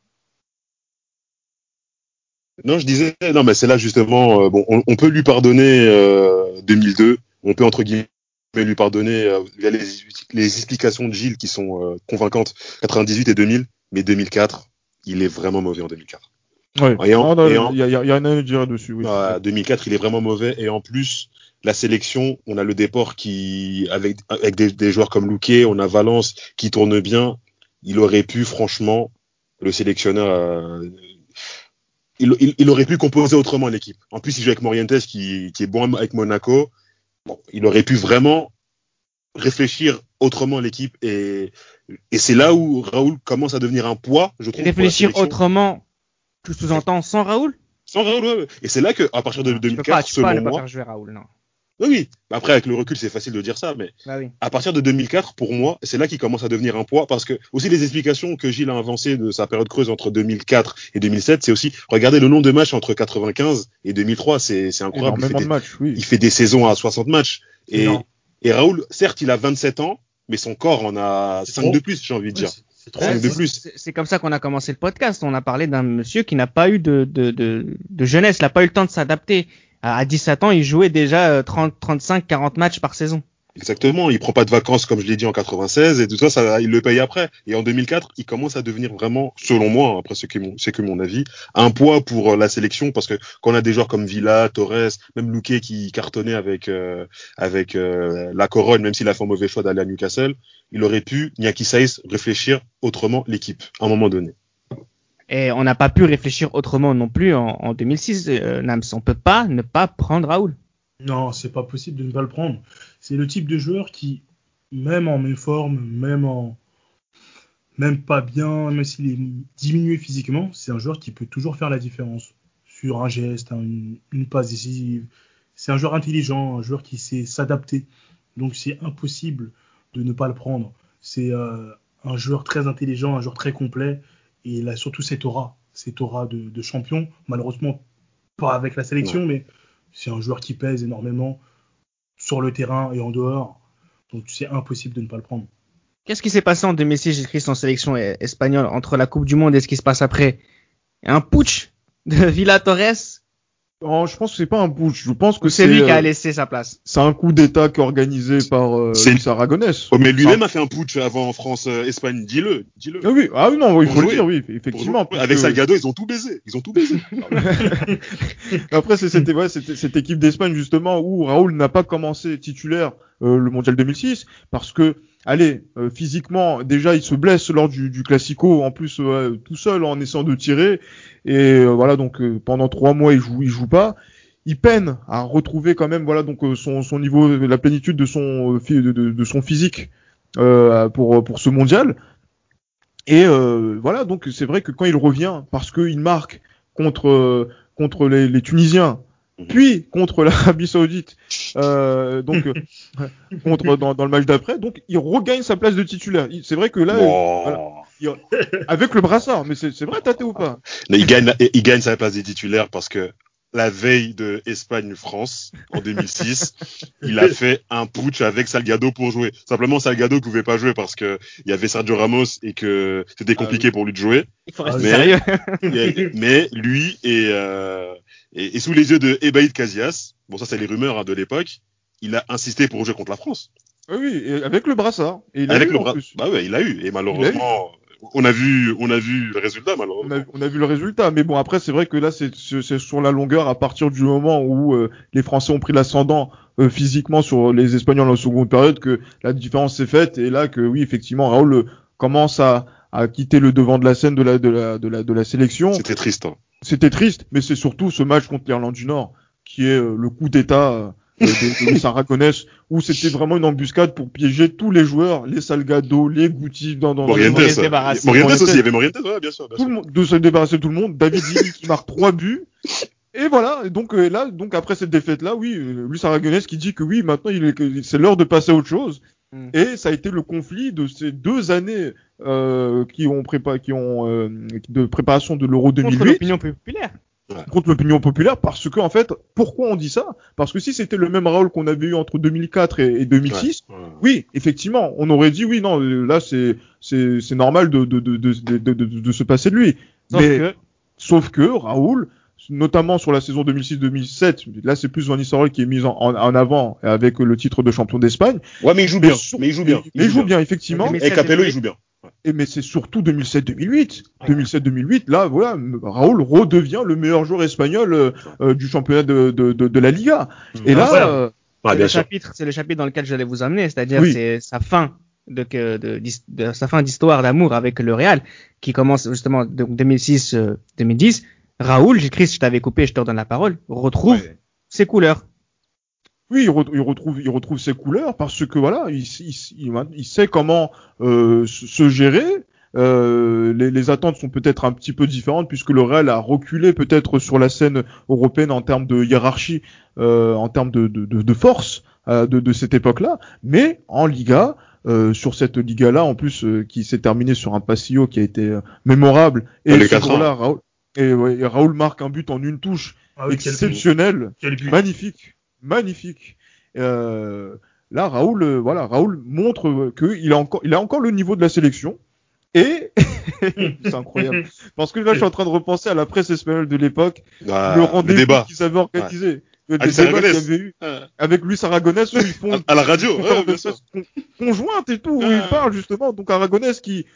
Non, je disais, non, mais c'est là justement, euh, bon, on, on, peut lui pardonner euh, 2002, on peut entre guillemets lui pardonner euh, via les, les, explications de Gilles qui sont euh, convaincantes, 98 et 2000, mais 2004, il est vraiment mauvais en 2004. Ouais. Il y, a, y, a, y a un à dire dessus. Oui. Euh, 2004, il est vraiment mauvais et en plus, la sélection, on a le déport qui, avec, avec des, des joueurs comme Louquet, on a Valence qui tourne bien. Il aurait pu, franchement, le sélectionneur, euh, il, il, il, aurait pu composer autrement l'équipe. En plus, il joue avec Morientes qui, qui est bon avec Monaco. Bon, il aurait pu vraiment réfléchir autrement l'équipe et, et c'est là où Raoul commence à devenir un poids, je trouve. Réfléchir autrement, tu sous-entends sans Raoul? Sans Raoul, ouais. Et c'est là que, à partir de 2004, tu peux pas, tu selon peux pas moi, faire jouer Raoul, non. Oui, oui. Après, avec le recul, c'est facile de dire ça, mais bah oui. à partir de 2004, pour moi, c'est là qu'il commence à devenir un poids parce que aussi les explications que Gilles a avancées de sa période creuse entre 2004 et 2007, c'est aussi regardez le nombre de matchs entre 95 et 2003, c'est incroyable. Il fait, des, matchs, oui. il fait, des, saisons à 60 matchs et et Raoul, certes, il a 27 ans, mais son corps en a 5 de plus, j'ai envie de dire. Oui, plus. C'est comme ça qu'on a commencé le podcast. On a parlé d'un monsieur qui n'a pas eu de, de, de, de jeunesse, il n'a pas eu le temps de s'adapter à 17 ans, il jouait déjà 30, 35, 40 matchs par saison. Exactement, il prend pas de vacances comme je l'ai dit en 96 et tout ça, ça, il le paye après. Et en 2004, il commence à devenir vraiment, selon moi, après c'est que mon, c'est que mon avis, un poids pour la sélection parce que quand on a des joueurs comme Villa, Torres, même Luque qui cartonnait avec euh, avec euh, la Corogne, même s'il a fait un mauvais choix d'aller à Newcastle, il aurait pu Niaki Saïs réfléchir autrement l'équipe à un moment donné. Et on n'a pas pu réfléchir autrement non plus en, en 2006, euh, Nams. On peut pas ne pas prendre Raoul. Non, c'est pas possible de ne pas le prendre. C'est le type de joueur qui, même en méforme, même en, même pas bien, même s'il est diminué physiquement, c'est un joueur qui peut toujours faire la différence sur un geste, une, une passe décisive. C'est un joueur intelligent, un joueur qui sait s'adapter. Donc c'est impossible de ne pas le prendre. C'est euh, un joueur très intelligent, un joueur très complet et il a surtout cette aura, cette aura de, de champion. Malheureusement, pas avec la sélection, ouais. mais c'est un joueur qui pèse énormément sur le terrain et en dehors. Donc c'est impossible de ne pas le prendre. Qu'est-ce qui s'est passé en 2006, j'ai écrit en sélection espagnole entre la Coupe du Monde et ce qui se passe après? Un putsch de Villa Torres Oh, je pense que c'est pas un putsch. Je pense que c'est lui qui a laissé sa place. C'est un coup d'État qui est organisé par euh, Luis Aragonès. Oh, mais lui-même a fait un putsch avant en France, euh, Espagne. Dis-le, dis-le. Ah oui, ah non, il faut le dire, oui, effectivement. Avec que... Salgado, ils ont tout baisé. Ils ont tout baisé. <laughs> <laughs> Après, c'est cette, ouais, cette, cette équipe d'Espagne justement où Raoul n'a pas commencé titulaire euh, le mondial 2006 parce que allez, euh, physiquement, déjà, il se blesse lors du, du Classico, en plus euh, tout seul en essayant de tirer. Et euh, voilà, donc pendant trois mois, il joue, il joue pas. Il peine à retrouver quand même, voilà, donc son, son niveau, la plénitude de son, de, de, de son physique pour pour ce mondial. Et voilà, donc c'est vrai que quand il revient, parce qu'il marque contre contre les, les Tunisiens, <laughs> puis contre l'Arabie Saoudite, euh, donc <laughs> contre dans, dans, le match d'après, donc il regagne sa place de titulaire. C'est vrai que là, oh. voilà, il, avec le brassard, mais c'est vrai, Tate ou pas? Il gagne, il gagne sa place de titulaire parce que la veille de Espagne-France en 2006, il a fait un putsch avec Salgado pour jouer. Simplement, Salgado pouvait pas jouer parce que il y avait Sergio Ramos et que c'était compliqué ah oui. pour lui de jouer. Il faut rester mais, sérieux. mais lui et, euh, et, et, sous les yeux de Ebaïd Casillas, bon ça c'est les rumeurs hein, de l'époque, il a insisté pour jouer contre la France. Ah oui, avec le brassard. Et avec le brassard. Bah ouais, il a eu. Et malheureusement, on a vu, on a vu le résultat malheureusement. On a, on a vu le résultat, mais bon après c'est vrai que là c'est sur la longueur à partir du moment où euh, les Français ont pris l'ascendant euh, physiquement sur les Espagnols en seconde période que la différence s'est faite et là que oui effectivement Raoul euh, commence à, à quitter le devant de la scène de la de la de la, de la sélection. C'était triste. Hein. C'était triste, mais c'est surtout ce match contre l'Irlande du Nord qui est le coup d'État euh, de, de Luis Aragonés, où c'était vraiment une embuscade pour piéger tous les joueurs, les Salgado, les Guti, dans, dans, dans Morientes, Morientes. Morientes Morientes. aussi, il y avait Morientes, ouais, bien sûr. bien tout sûr. le monde, de se débarrasser de tout le monde. David Zini qui marque trois buts. Et voilà. Et donc euh, là, donc après cette défaite-là, oui, euh, Luis Aragonés qui dit que oui, maintenant il c'est l'heure de passer à autre chose. Mm. Et ça a été le conflit de ces deux années euh, qui ont prépa qui ont euh, de préparation de l'Euro Contre 2008 l'opinion populaire. Contre l'opinion populaire parce que en fait, pourquoi on dit ça? Parce que si c'était le même Raoul qu'on avait eu entre 2004 et, et 2006, Ouais. oui, effectivement, on aurait dit oui, non, là c'est c'est c'est normal de de, de, de, de, de- de se passer de lui. Sauf Mais que sauf que Raoul, notamment sur la saison 2006-2007, là c'est plus Van Nistelrooy qui est mis en, en, en avant avec le titre de champion d'Espagne. Ouais, mais il joue bien. sur- Mais il joue bien. Mais il joue bien, effectivement. Et Capello, il joue bien. Et mais c'est surtout 2007-2008. 2007-2008, là, voilà, Raoul redevient le meilleur joueur espagnol euh, euh, du championnat de, de, de, de la Liga. Et là, Voilà. euh, c'est le chapitre, c'est le chapitre dans lequel j'allais vous amener, c'est-à-dire Oui. c'est sa fin de, sa fin d'histoire d'amour avec le Real, qui commence justement de 2006-2010. Raoul, j'ai Chris, je t'avais coupé, je te redonne la parole, retrouve Ouais. ses couleurs. Oui, il, re- il retrouve, il retrouve ses couleurs parce que voilà, il, il, il- il sait comment euh, se gérer. Euh, les, les attentes sont peut-être un petit peu différentes puisque le Real a reculé peut-être sur la scène européenne en termes de hiérarchie, euh, en termes de, de, de, de force de, de cette époque-là. Mais en Liga, sur cette Liga-là, en plus qui s'est terminée sur un passillo qui a été mémorable. Et Ah, Raoul, et, ouais, et Raoul marque un but en une touche Ah oui, exceptionnel. Magnifique, magnifique. Euh, là, Raoul, euh, voilà, Raoul montre euh, que il a encore, il a encore le niveau de la sélection. Et <laughs> c'est incroyable, parce que là, je suis en train de repenser à la presse espagnole de l'époque, Ah, le rendez-vous qu'ils avaient organisé, le Avec débat qu'il y avait eu Ah. avec Luis Aragonès où ils font À- à la radio, ouais, conjointe et tout, où Ouais. il parle justement. Donc Aragonès qui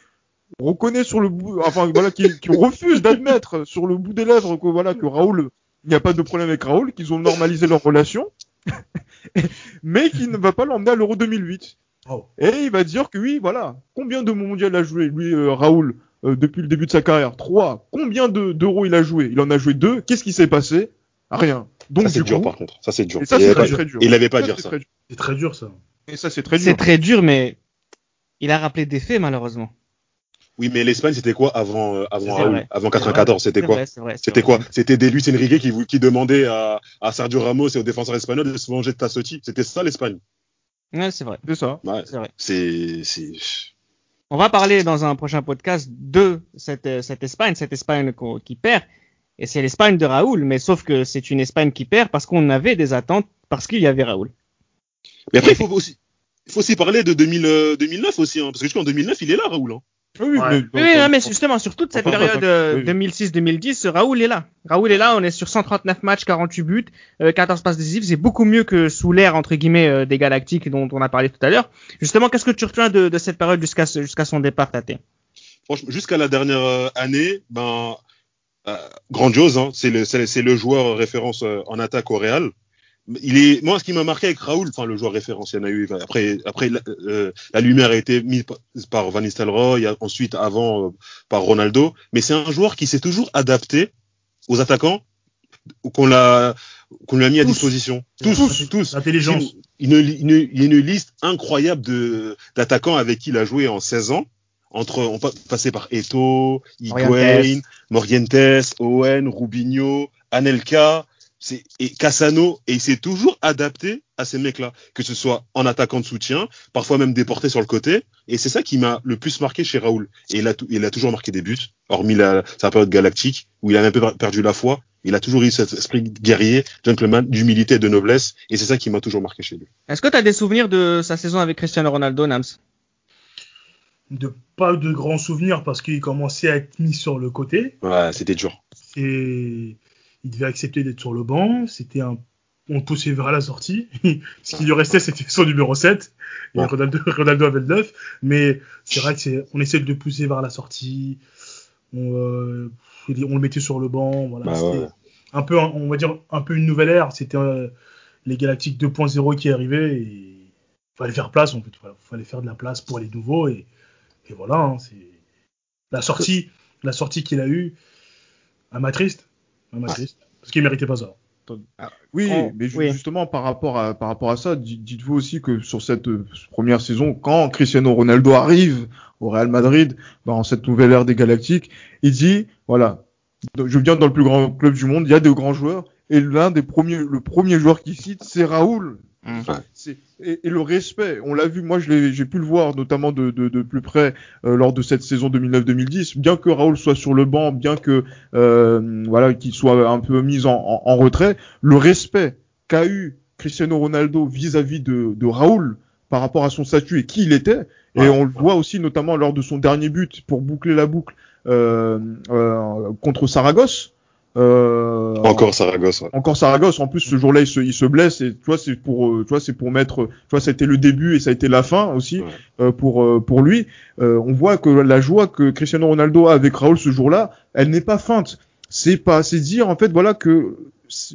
reconnaît sur le bout, enfin voilà, qui, qui refuse d'admettre sur le bout des lèvres que voilà que Raoul, il n'y a pas de problème avec Raoul, qu'ils ont normalisé leur relation, <laughs> mais qui ne va pas l'emmener à l'Euro 2008. Oh. Et il va dire que oui, voilà, combien de mondial a joué lui euh, Raoul euh, depuis le début de sa carrière? Trois. Combien de- d'euros il a joué? Il en a joué deux. Qu'est-ce qui s'est passé? Rien. Donc Ça, c'est du dur, par contre. Ça, c'est dur. et ça Il c'est avait très, pas- très dur. Il avait pas à dire c'est ça. très dur. C'est très dur ça. Et ça c'est très dur. C'est très dur, mais il a rappelé des faits malheureusement. Oui, mais l'Espagne, c'était quoi avant, euh, avant Raoul vrai. Avant 94, c'était quoi C'était quoi C'était des Luis Enrique qui, qui demandaient à, à Sergio Ramos et aux défenseurs espagnols de se manger de Tassotti. C'était ça l'Espagne. Ouais, c'est vrai, C'est ça. Ouais. c'est vrai. C'est, c'est, On va parler dans un prochain podcast de cette, euh, cette Espagne, cette Espagne qui perd. Et c'est l'Espagne de Raoul, mais sauf que c'est une Espagne qui perd parce qu'on avait des attentes, parce qu'il y avait Raoul. Mais après, il faut aussi, il faut aussi parler de 2000, euh, 2009 aussi, hein, parce que jusqu'en 2009, il est là, Raoul. Hein. Oui, Ouais. mais, Oui, oui, non, mais justement, sur toute cette période enfin, euh, oui. 2006-2010, Raoul est là. Raoul est là, on est sur 139 matchs, 48 buts, euh, 14 passes décisives. C'est beaucoup mieux que sous l'ère, entre guillemets, euh, des Galactiques dont on a parlé tout à l'heure. Justement, qu'est-ce que tu retiens de, de cette période jusqu'à son départ, Tate Franchement, jusqu'à la dernière euh, année, ben, euh, grandiose, hein. c'est le, le joueur référence euh, en attaque au Real. Il est, moi, ce qui m'a marqué avec Raoul, enfin, le joueur référence, il y en a eu, après, après, la, euh, la lumière a été mise par- Van Nistelrooy, ensuite, avant, euh, par Ronaldo, mais c'est un joueur qui s'est toujours adapté aux attaquants qu'on l'a, qu'on lui a mis à disposition. Tous, tous, tous. Une, il y a une liste incroyable de, d'attaquants avec qui il a joué en 16 ans. Entre, on pa- passait par Eto, Higuain, Morientes, Owen, Rubinho, Anelka, c'est, et Cassano, et il s'est toujours adapté à ces mecs-là, que ce soit en attaquant de soutien, parfois même déporté sur le côté, et c'est ça qui m'a le plus marqué chez Raoul. Et il a, tou- il a toujours marqué des buts, hormis la, sa période galactique, où il a un peu per- perdu la foi, il a toujours eu cet esprit guerrier, gentleman, d'humilité et de noblesse, et c'est ça qui m'a toujours marqué chez lui. Est-ce que tu as des souvenirs de sa saison avec Cristiano Ronaldo, Nams? De pas de grands souvenirs parce qu'il commençait à être mis sur le côté. Ouais, c'était dur. Et il devait accepter d'être sur le banc. C'était un. On poussait vers la sortie. <laughs> Ce qui lui restait, c'était son numéro 7. Et Ouais. Ronaldo, <laughs> Ronaldo avait le 9. Mais c'est vrai que c'est, on essaie de le pousser vers la sortie. On, euh, on le mettait sur le banc. Voilà. Bah ouais. un peu, on va dire, un peu une nouvelle ère. C'était euh, les Galactiques 2.0 qui arrivaient. Et il fallait faire place. En fait. Il fallait faire de la place pour les nouveaux. Et, et voilà. hein, c'est la sortie, la sortie qu'il a eue. Elle m'a Parce qu'il méritait pas ça. Oui, Oh, mais ju- oui. justement par rapport à par rapport à ça, di- dites-vous aussi que sur cette euh, première saison, quand Cristiano Ronaldo arrive au Real Madrid, dans cette nouvelle ère des Galactiques, il dit voilà, je viens dans le plus grand club du monde, il y a de grands joueurs, et l'un des premiers, le premier joueur qu'il cite, c'est Raoul. Mm. C'est- Et, et le respect, on l'a vu, moi je l'ai- j'ai pu le voir notamment de, de, de plus près euh, lors de cette saison 2009-2010. Bien que Raoul soit sur le banc, bien que euh, voilà qu'il soit un peu mis en, en, en retrait, le respect qu'a eu Cristiano Ronaldo vis-à-vis de, de Raoul par rapport à son statut et qui il était, et Ouais. on le voit aussi notamment lors de son dernier but pour boucler la boucle euh, euh, contre Saragosse. Euh, Encore Saragosse. ouais. encore Saragosse. En plus, ce jour-là, il se, il se blesse et tu vois, c'est pour, euh, tu vois, c'est pour mettre, tu vois, ça a été le début et ça a été la fin aussi Ouais. euh, pour euh, pour lui. Euh, on voit que la joie que Cristiano Ronaldo a avec Raoul ce jour-là, elle n'est pas feinte. C'est pas, c'est dire en fait, voilà que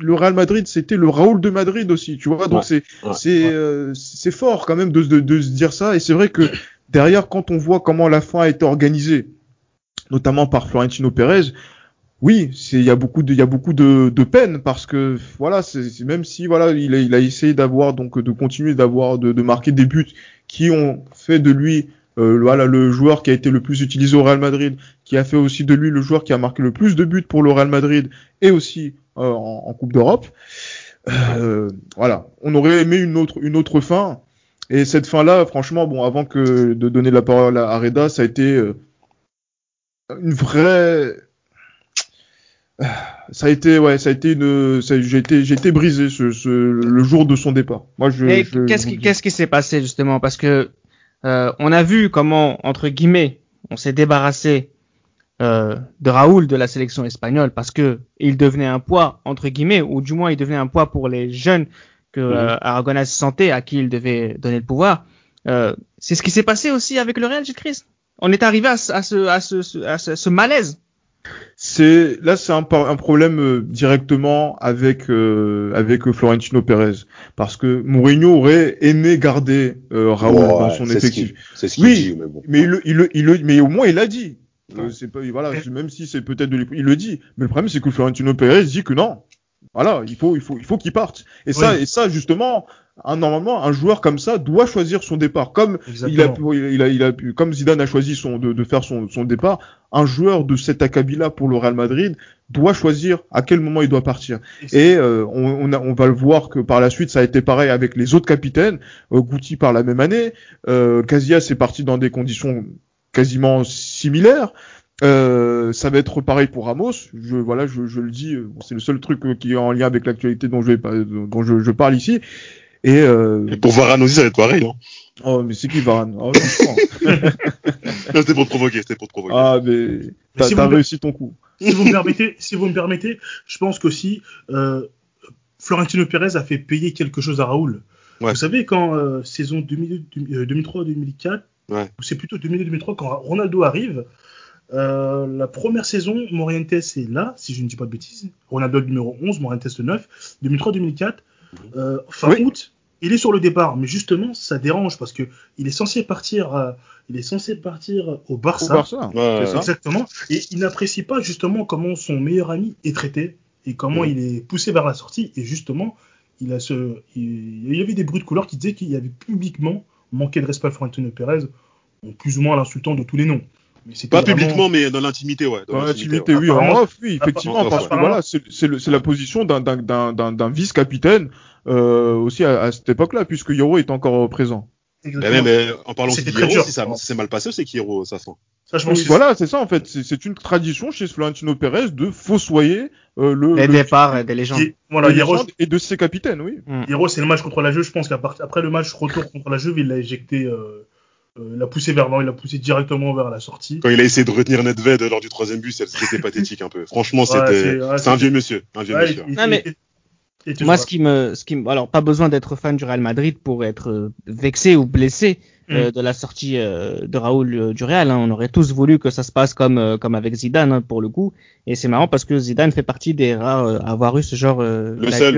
le Real Madrid, c'était le Raoul de Madrid aussi, tu vois. Donc Ouais. c'est Ouais. c'est euh, c'est fort quand même de, de, de se dire ça. Et c'est vrai que derrière, quand on voit comment la fin a été organisée, notamment par Florentino Pérez, oui, il y a beaucoup de il y a beaucoup de, de peine parce que voilà, c'est- même si voilà, il a, il a essayé d'avoir donc de continuer d'avoir de, de marquer des buts qui ont fait de lui euh, voilà le joueur qui a été le plus utilisé au Real Madrid, qui a fait aussi de lui le joueur qui a marqué le plus de buts pour le Real Madrid et aussi euh, en, en Coupe d'Europe. Euh, voilà, on aurait aimé une autre une autre fin et cette fin là, franchement, bon, avant que de donner la parole à Reda, ça a été euh, une vraie ça a été ouais ça a été une j'ai été j'ai été brisé ce, ce le jour de son départ moi je, Et je- qu'est-ce qui, qu'est-ce qui s'est passé justement? Parce que euh, on a vu comment, entre guillemets, on s'est débarrassé euh, de Raoul de la sélection espagnole parce que il devenait un poids entre guillemets, ou du moins il devenait un poids pour les jeunes que euh, Aragonès sentait à qui il devait donner le pouvoir. Euh, c'est ce qui s'est passé aussi avec le Real, Gilles Christ. On est arrivé à, ce- à ce, à ce, à ce malaise. C'est là c'est un, problème euh, directement avec euh, avec euh, Florentino Pérez. Parce que Mourinho aurait aimé garder euh, Raoul dans son ce effectif. ce qu'il Oui, dit, mais bon. mais il, le- il, le- il, le- mais au moins il l'a dit. Euh, Ouais. c'est pas voilà même si c'est peut-être de l'ép- il le dit. Mais le problème c'est que Florentino Pérez dit que non. Voilà il faut il faut il faut qu'il parte. Et ça et ça justement un, normalement un joueur comme ça doit choisir son départ comme il a, pu- il a, il a pu, comme Zidane a choisi son, de, de faire son, son départ, un joueur de cet acabit-là pour le Real Madrid doit choisir à quel moment il doit partir. Et euh, on, on, a- on va le voir que par la suite, ça a été pareil avec les autres capitaines. Euh, Guti par la même année, euh, Casillas est parti dans des conditions quasiment similaires. Euh, ça va être pareil pour Ramos. Je voilà, je, je le dis, c'est le seul truc qui est en lien avec l'actualité dont je vais dont je, je parle ici. Et euh, Et pour Varane aussi, ça va être pareil. Hein. oh mais c'est qui Varane? Oh, <laughs> C'était pour te provoquer, c'était pour te provoquer. Ah, mais t'as si réussi ton coup. si vous me permettez, si vous me permettez, je pense qu'aussi euh, Florentino Pérez a fait payer quelque chose à Raoul. Ouais. Vous savez quand euh, saison 2000 euh, 2003-2004, Ouais. ou c'est plutôt 2002-2003 quand Ronaldo arrive. euh, la première saison, Morientes est là, si je ne dis pas de bêtises. Ronaldo le numéro 11, Morientes le 9. 2003-2004, euh, fin Oui. août, il est sur le départ. Mais justement, ça dérange parce que il est censé partir, euh, il est censé partir au Au Barça. Ouais, ça. Exactement. Et il n'apprécie pas justement comment son meilleur ami est traité et comment Mhm. il est poussé vers la sortie. Et justement, il a ce, il, il y avait des bruits de couleur qui disaient qu'il y avait publiquement manqué de respect à Florentino Pérez, en plus ou moins l'insultant de tous les noms. Mais Pas vraiment- publiquement, mais dans l'intimité, ouais. Dans l'intimité, ouais. oui, en off, oui, effectivement, parce que voilà, c'est la position d'un- vice-capitaine euh, aussi à, à cette époque-là, puisque Yoro est encore présent. Mais Exactement. même, euh, en parlant de très Hiro, dur. si ça si c'est mal passé, c'est qu'Hiro, ça sent. Ça, je pense Oui, voilà, c'est ça en fait. C'est une tradition chez Florentino Pérez de fossoyer euh, le, Les le départs des légendes. voilà, et de ses capitaines, oui. Hierro, c'est le match contre la Juve. Je pense qu'après le match retour contre la Juve, il l'a éjecté, euh, euh, l'a poussé vers l'avant, il l'a poussé directement vers la sortie. Quand il a essayé de retenir Nedved lors du troisième but, c'était <laughs> pathétique un peu. Franchement, Ouais, c'était c'est- ouais, c'est un vieux monsieur. Un vieux Ouais, monsieur. il- Non, mais- il- il Moi, ce qui me, ce qui me, alors pas besoin d'être fan du Real Madrid pour être euh, vexé ou blessé euh, de la sortie euh, de Raoul euh, du Real. hein. On aurait tous voulu que ça se passe comme euh, comme avec Zidane hein, pour le coup. Et c'est marrant parce que Zidane fait partie des rares euh, à avoir eu ce genre. euh, Le seul.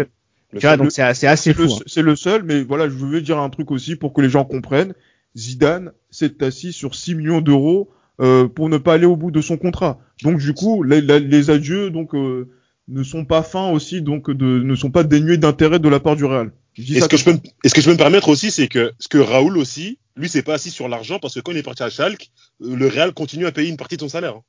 Le Tu vois, seul. donc c'est assez, assez C'est le, fou. hein. c'est le seul, mais voilà, je veux dire un truc aussi pour que les gens comprennent. Zidane s'est assis sur 6 millions d'euros euh, pour ne pas aller au bout de son contrat. Donc du coup, les, adieux, donc euh, ne sont pas fins aussi, donc de, ne sont pas dénués d'intérêt de la part du Real. Est-ce que, je peux, me- est-ce que je peux me permettre aussi, c'est que ce que Raoul aussi, lui, c'est pas assis sur l'argent parce que quand il est parti à Schalke, euh, le Real continue à payer une partie de son salaire. hein.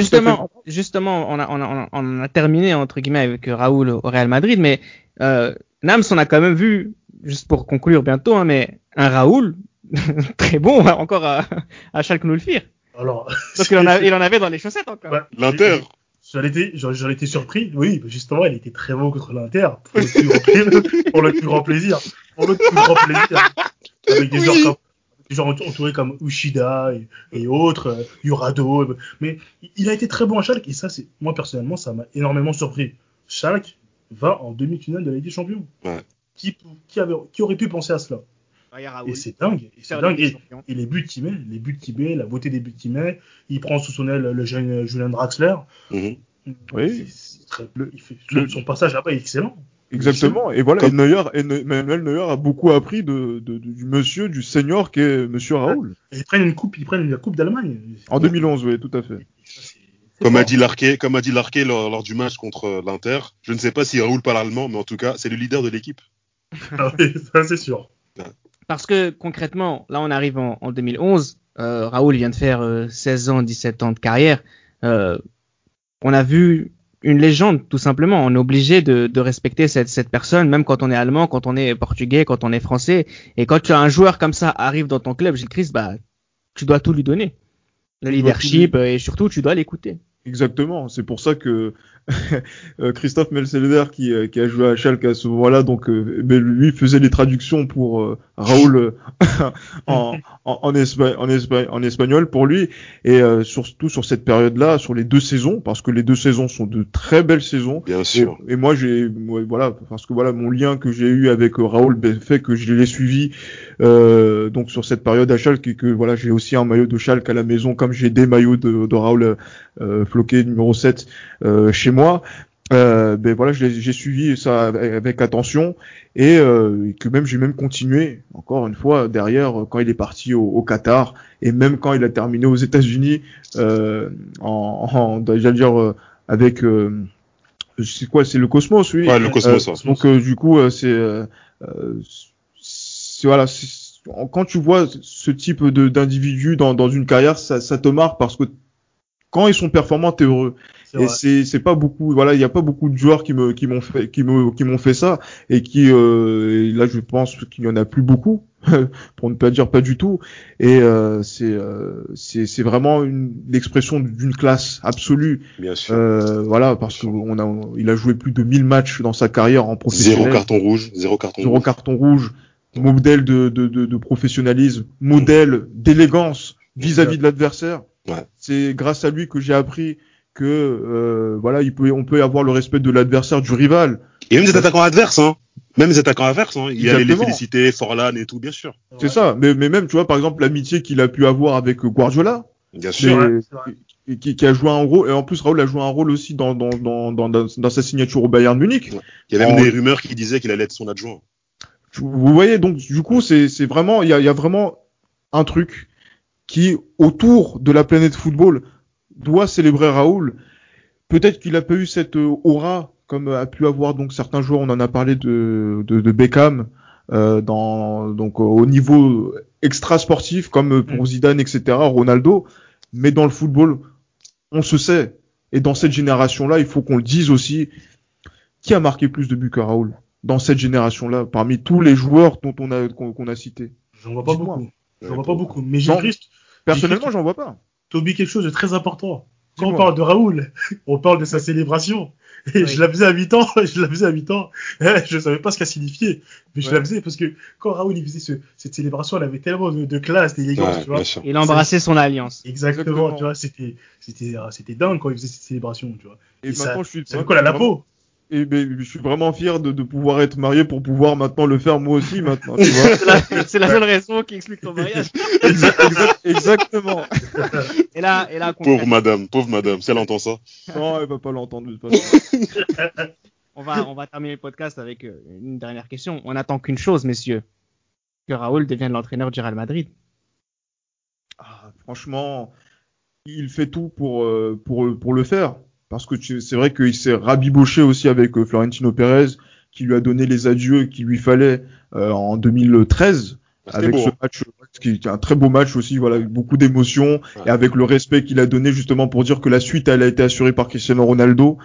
Justement, justement, on a, on, a, on a- on a terminé entre guillemets avec Raoul au Real Madrid, mais euh, Nams, on a quand même vu, juste pour conclure bientôt, hein, mais un Raoul <laughs> très bon encore à, à Schalke nous le faire. Alors, Parce qu'il en, a- <laughs> il en avait dans les chaussettes encore. Ouais, L'Inter, J'en étais, étais surpris. Oui, justement, il était très bon contre l'Inter. Pour le plus grand plaisir. <laughs> Pour le plus grand plaisir. Pour le plus grand plaisir. Avec des Oui. joueurs comme, des joueurs entourés comme Ushida et, et autres, euh, Yurado. Mais il a été très bon à Schalke. Et ça, c'est, moi, personnellement, ça m'a énormément surpris. Schalke va en demi-finale de la Ligue des Champions. Ouais. Qui, qui, avait, qui aurait pu penser à cela? Et c'est dingue. Et c'est Faire dingue. des Et, champions. et les buts qu'il met, les buts qu'il met, la beauté des buts qu'il met, il prend sous son aile le jeune Julien Draxler. mhm. Oui. C'est- c'est très- Le- il fait- le- son passage là-bas est excellent. Exactement. Et voilà, Comme- et Neuer, et Ne- Manuel Neuer a beaucoup appris de, de- de- du monsieur, du senior qui est Monsieur Raoul. Et ils prennent une coupe, ils prennent la coupe d'Allemagne. En 2011, oui, tout à fait. Comme a dit Larquet, comme a dit Larquet lors, lors du match contre euh, l'Inter, je ne sais pas si Raoul parle allemand, mais en tout cas, c'est le leader de l'équipe. Ah oui, <laughs> ça, c'est sûr. Parce que concrètement, là on arrive en, en 2011, euh, Raoul vient de faire euh, 16 ans, 17 ans de carrière. Euh, on a vu une légende, tout simplement. On est obligé de, de respecter cette, cette personne, même quand on est allemand, quand on est portugais, quand on est français. Et quand tu as un joueur comme ça arrive dans ton club, Gilles Christ, bah, tu dois tout lui donner. Le leadership euh, et surtout tu dois l'écouter. Exactement. C'est pour ça que <laughs> euh, Christophe Melselder, qui, euh, qui a joué à Schalke à ce moment-là, donc euh, lui faisait les traductions pour Raoul <laughs> en, en, en, espa- en, espa- en espagnol pour lui, et euh, surtout sur cette période-là, sur les deux saisons, parce que les deux saisons sont de très belles saisons. Bien Et, sûr. et moi, j'ai, voilà, parce que voilà, mon lien que j'ai eu avec Raoul ben, fait que je l'ai suivi euh, donc sur cette période à Schalke et que voilà, j'ai aussi un maillot de Schalke à la maison, comme j'ai des maillots de, de Raoul euh, floqué numéro 7 euh, chez moi. Euh, ben voilà, j'ai suivi ça avec, attention et, euh, et que même j'ai même continué encore une fois derrière quand il est parti au, au Qatar et même quand il a terminé aux États-Unis euh, en, en dire avec c'est quoi c'est le Cosmos oui Ouais, le Cosmos. donc du coup c'est voilà quand tu vois ce type de d'individu dans, dans une carrière ça, ça te marque parce que quand ils sont performants t'es heureux. Et c'est c'est pas beaucoup voilà il y a pas beaucoup de joueurs qui me qui m'ont fait qui me qui m'ont fait ça et qui euh, et là je pense qu'il y en a plus beaucoup <laughs> pour ne pas dire pas du tout. Et euh, c'est euh, c'est c'est vraiment une l'expression d'une classe absolue. Bien sûr. euh, voilà parce qu'on a il a joué plus de 1000 matchs dans sa carrière en Zéro professionnel carton rouge, zéro carton zéro rouge. carton rouge modèle de de de, de professionnalisme modèle d'élégance vis-à-vis de l'adversaire Ouais. c'est grâce à lui que j'ai appris que euh, voilà il peut on peut avoir le respect de l'adversaire du rival Et même des attaquants adverses, hein. Même des attaquants adverses, hein. Il allait les féliciter, Forlan et tout, bien sûr. c'est ça mais mais même tu vois par exemple l'amitié qu'il a pu avoir avec Guardiola Bien sûr. et qui, qui a joué un rôle et en plus Raoul a joué un rôle aussi dans dans dans dans, dans, dans sa signature au Bayern Munich Il y a même en- des rumeurs qui disaient qu'il allait être son adjoint. vous voyez donc du coup c'est c'est vraiment il y a, il y a vraiment un truc qui autour de la planète football doit célébrer Raoul peut-être qu'il a pas eu cette euh, aura comme a pu avoir donc certains joueurs on en a parlé de de, de Beckham euh, dans donc euh, au niveau extra sportif comme euh, pour Zidane etc Ronaldo mais dans le football on se sait et dans cette génération là il faut qu'on le dise aussi qui a marqué plus de buts que Raoul dans cette génération-là, parmi tous les joueurs dont on a qu'on a cités? J'en vois pas beaucoup. J'en vois pas beaucoup. Mais j'ai Non. Personnellement, j'en vois pas. t'as oublié quelque chose de très important. Quand on parle de Raoul, on parle de sa célébration. Et Oui. je la faisais à 8 ans, <laughs> je la faisais à 8 ans. Eh, Je savais pas ce qu'elle signifiait. Mais je la faisais parce que quand Raoul il faisait ce- cette célébration, elle avait tellement de, de classe, d'élégance, Ouais, tu vois. Il embrassait son alliance. Exactement, Exactement. tu vois, c'était, c'était, c'était dingue quand il faisait cette célébration, tu vois. Et, Et ça- maintenant, je suis. Ça à la vraiment- peau? Et ben, je suis vraiment fier de, de pouvoir être marié pour pouvoir maintenant le faire moi aussi maintenant. Tu vois C'est la, c'est la seule raison qui explique ton mariage. <laughs> Exact- exact- exactement. <laughs> Et là, et là, Pauvre madame, pauvre madame, si elle entend ça. Non, elle va pas l'entendre de toute façon. <laughs> on va, on va terminer le podcast avec euh, une dernière question. On n'attend qu'une chose, messieurs. Que Raoul devienne l'entraîneur du Real Madrid. Ah, franchement, il fait tout pour euh, pour pour le faire. Parce que c'est vrai qu'il s'est rabiboché aussi avec euh, Florentino Pérez, qui lui a donné les adieux qu'il lui fallait euh, en 2013 avec ce hein. match qui est un très beau match aussi, voilà, avec beaucoup d'émotions et avec le respect qu'il a donné justement pour dire que la suite elle a été assurée par Cristiano Ronaldo,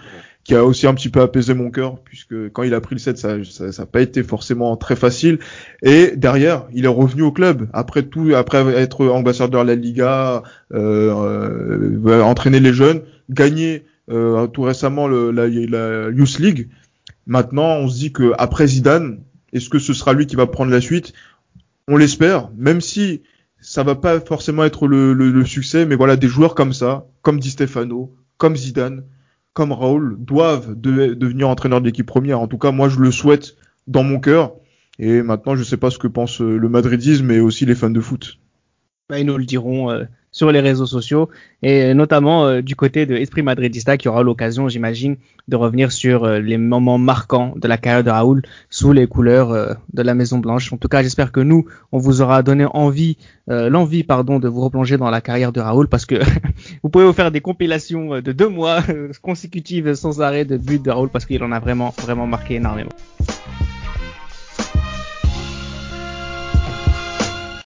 qui a aussi un petit peu apaisé mon cœur puisque quand il a pris le set, ça, ça, ça pas été forcément très facile. Et derrière, il est revenu au club après tout, après être ambassadeur de la Liga, euh, euh, entraîner les jeunes, gagner euh, tout récemment le, la, la Youth League. Maintenant, on se dit que après Zidane, est-ce que ce sera lui qui va prendre la suite? On l'espère, même si ça va pas forcément être le, le, succès, mais voilà, des joueurs comme ça, comme Di Stefano, comme Zidane, comme Raoul, doivent devenir entraîneurs de l'équipe première. En tout cas, moi, je le souhaite dans mon cœur. Et maintenant, je sais pas ce que pense le madridisme et aussi les fans de foot. Bah, ils nous le diront euh, sur les réseaux sociaux et notamment euh, du côté de Esprit Madridista qui aura l'occasion, j'imagine, de revenir sur euh, les moments marquants de la carrière de Raoul sous les couleurs euh, de la Maison Blanche. En tout cas, j'espère que nous, on vous aura donné envie, l'envie, pardon, de vous replonger dans la carrière de Raoul parce que <laughs> vous pouvez vous faire des compilations de deux mois consécutives sans arrêt de buts de Raoul parce qu'il en a vraiment, vraiment marqué énormément.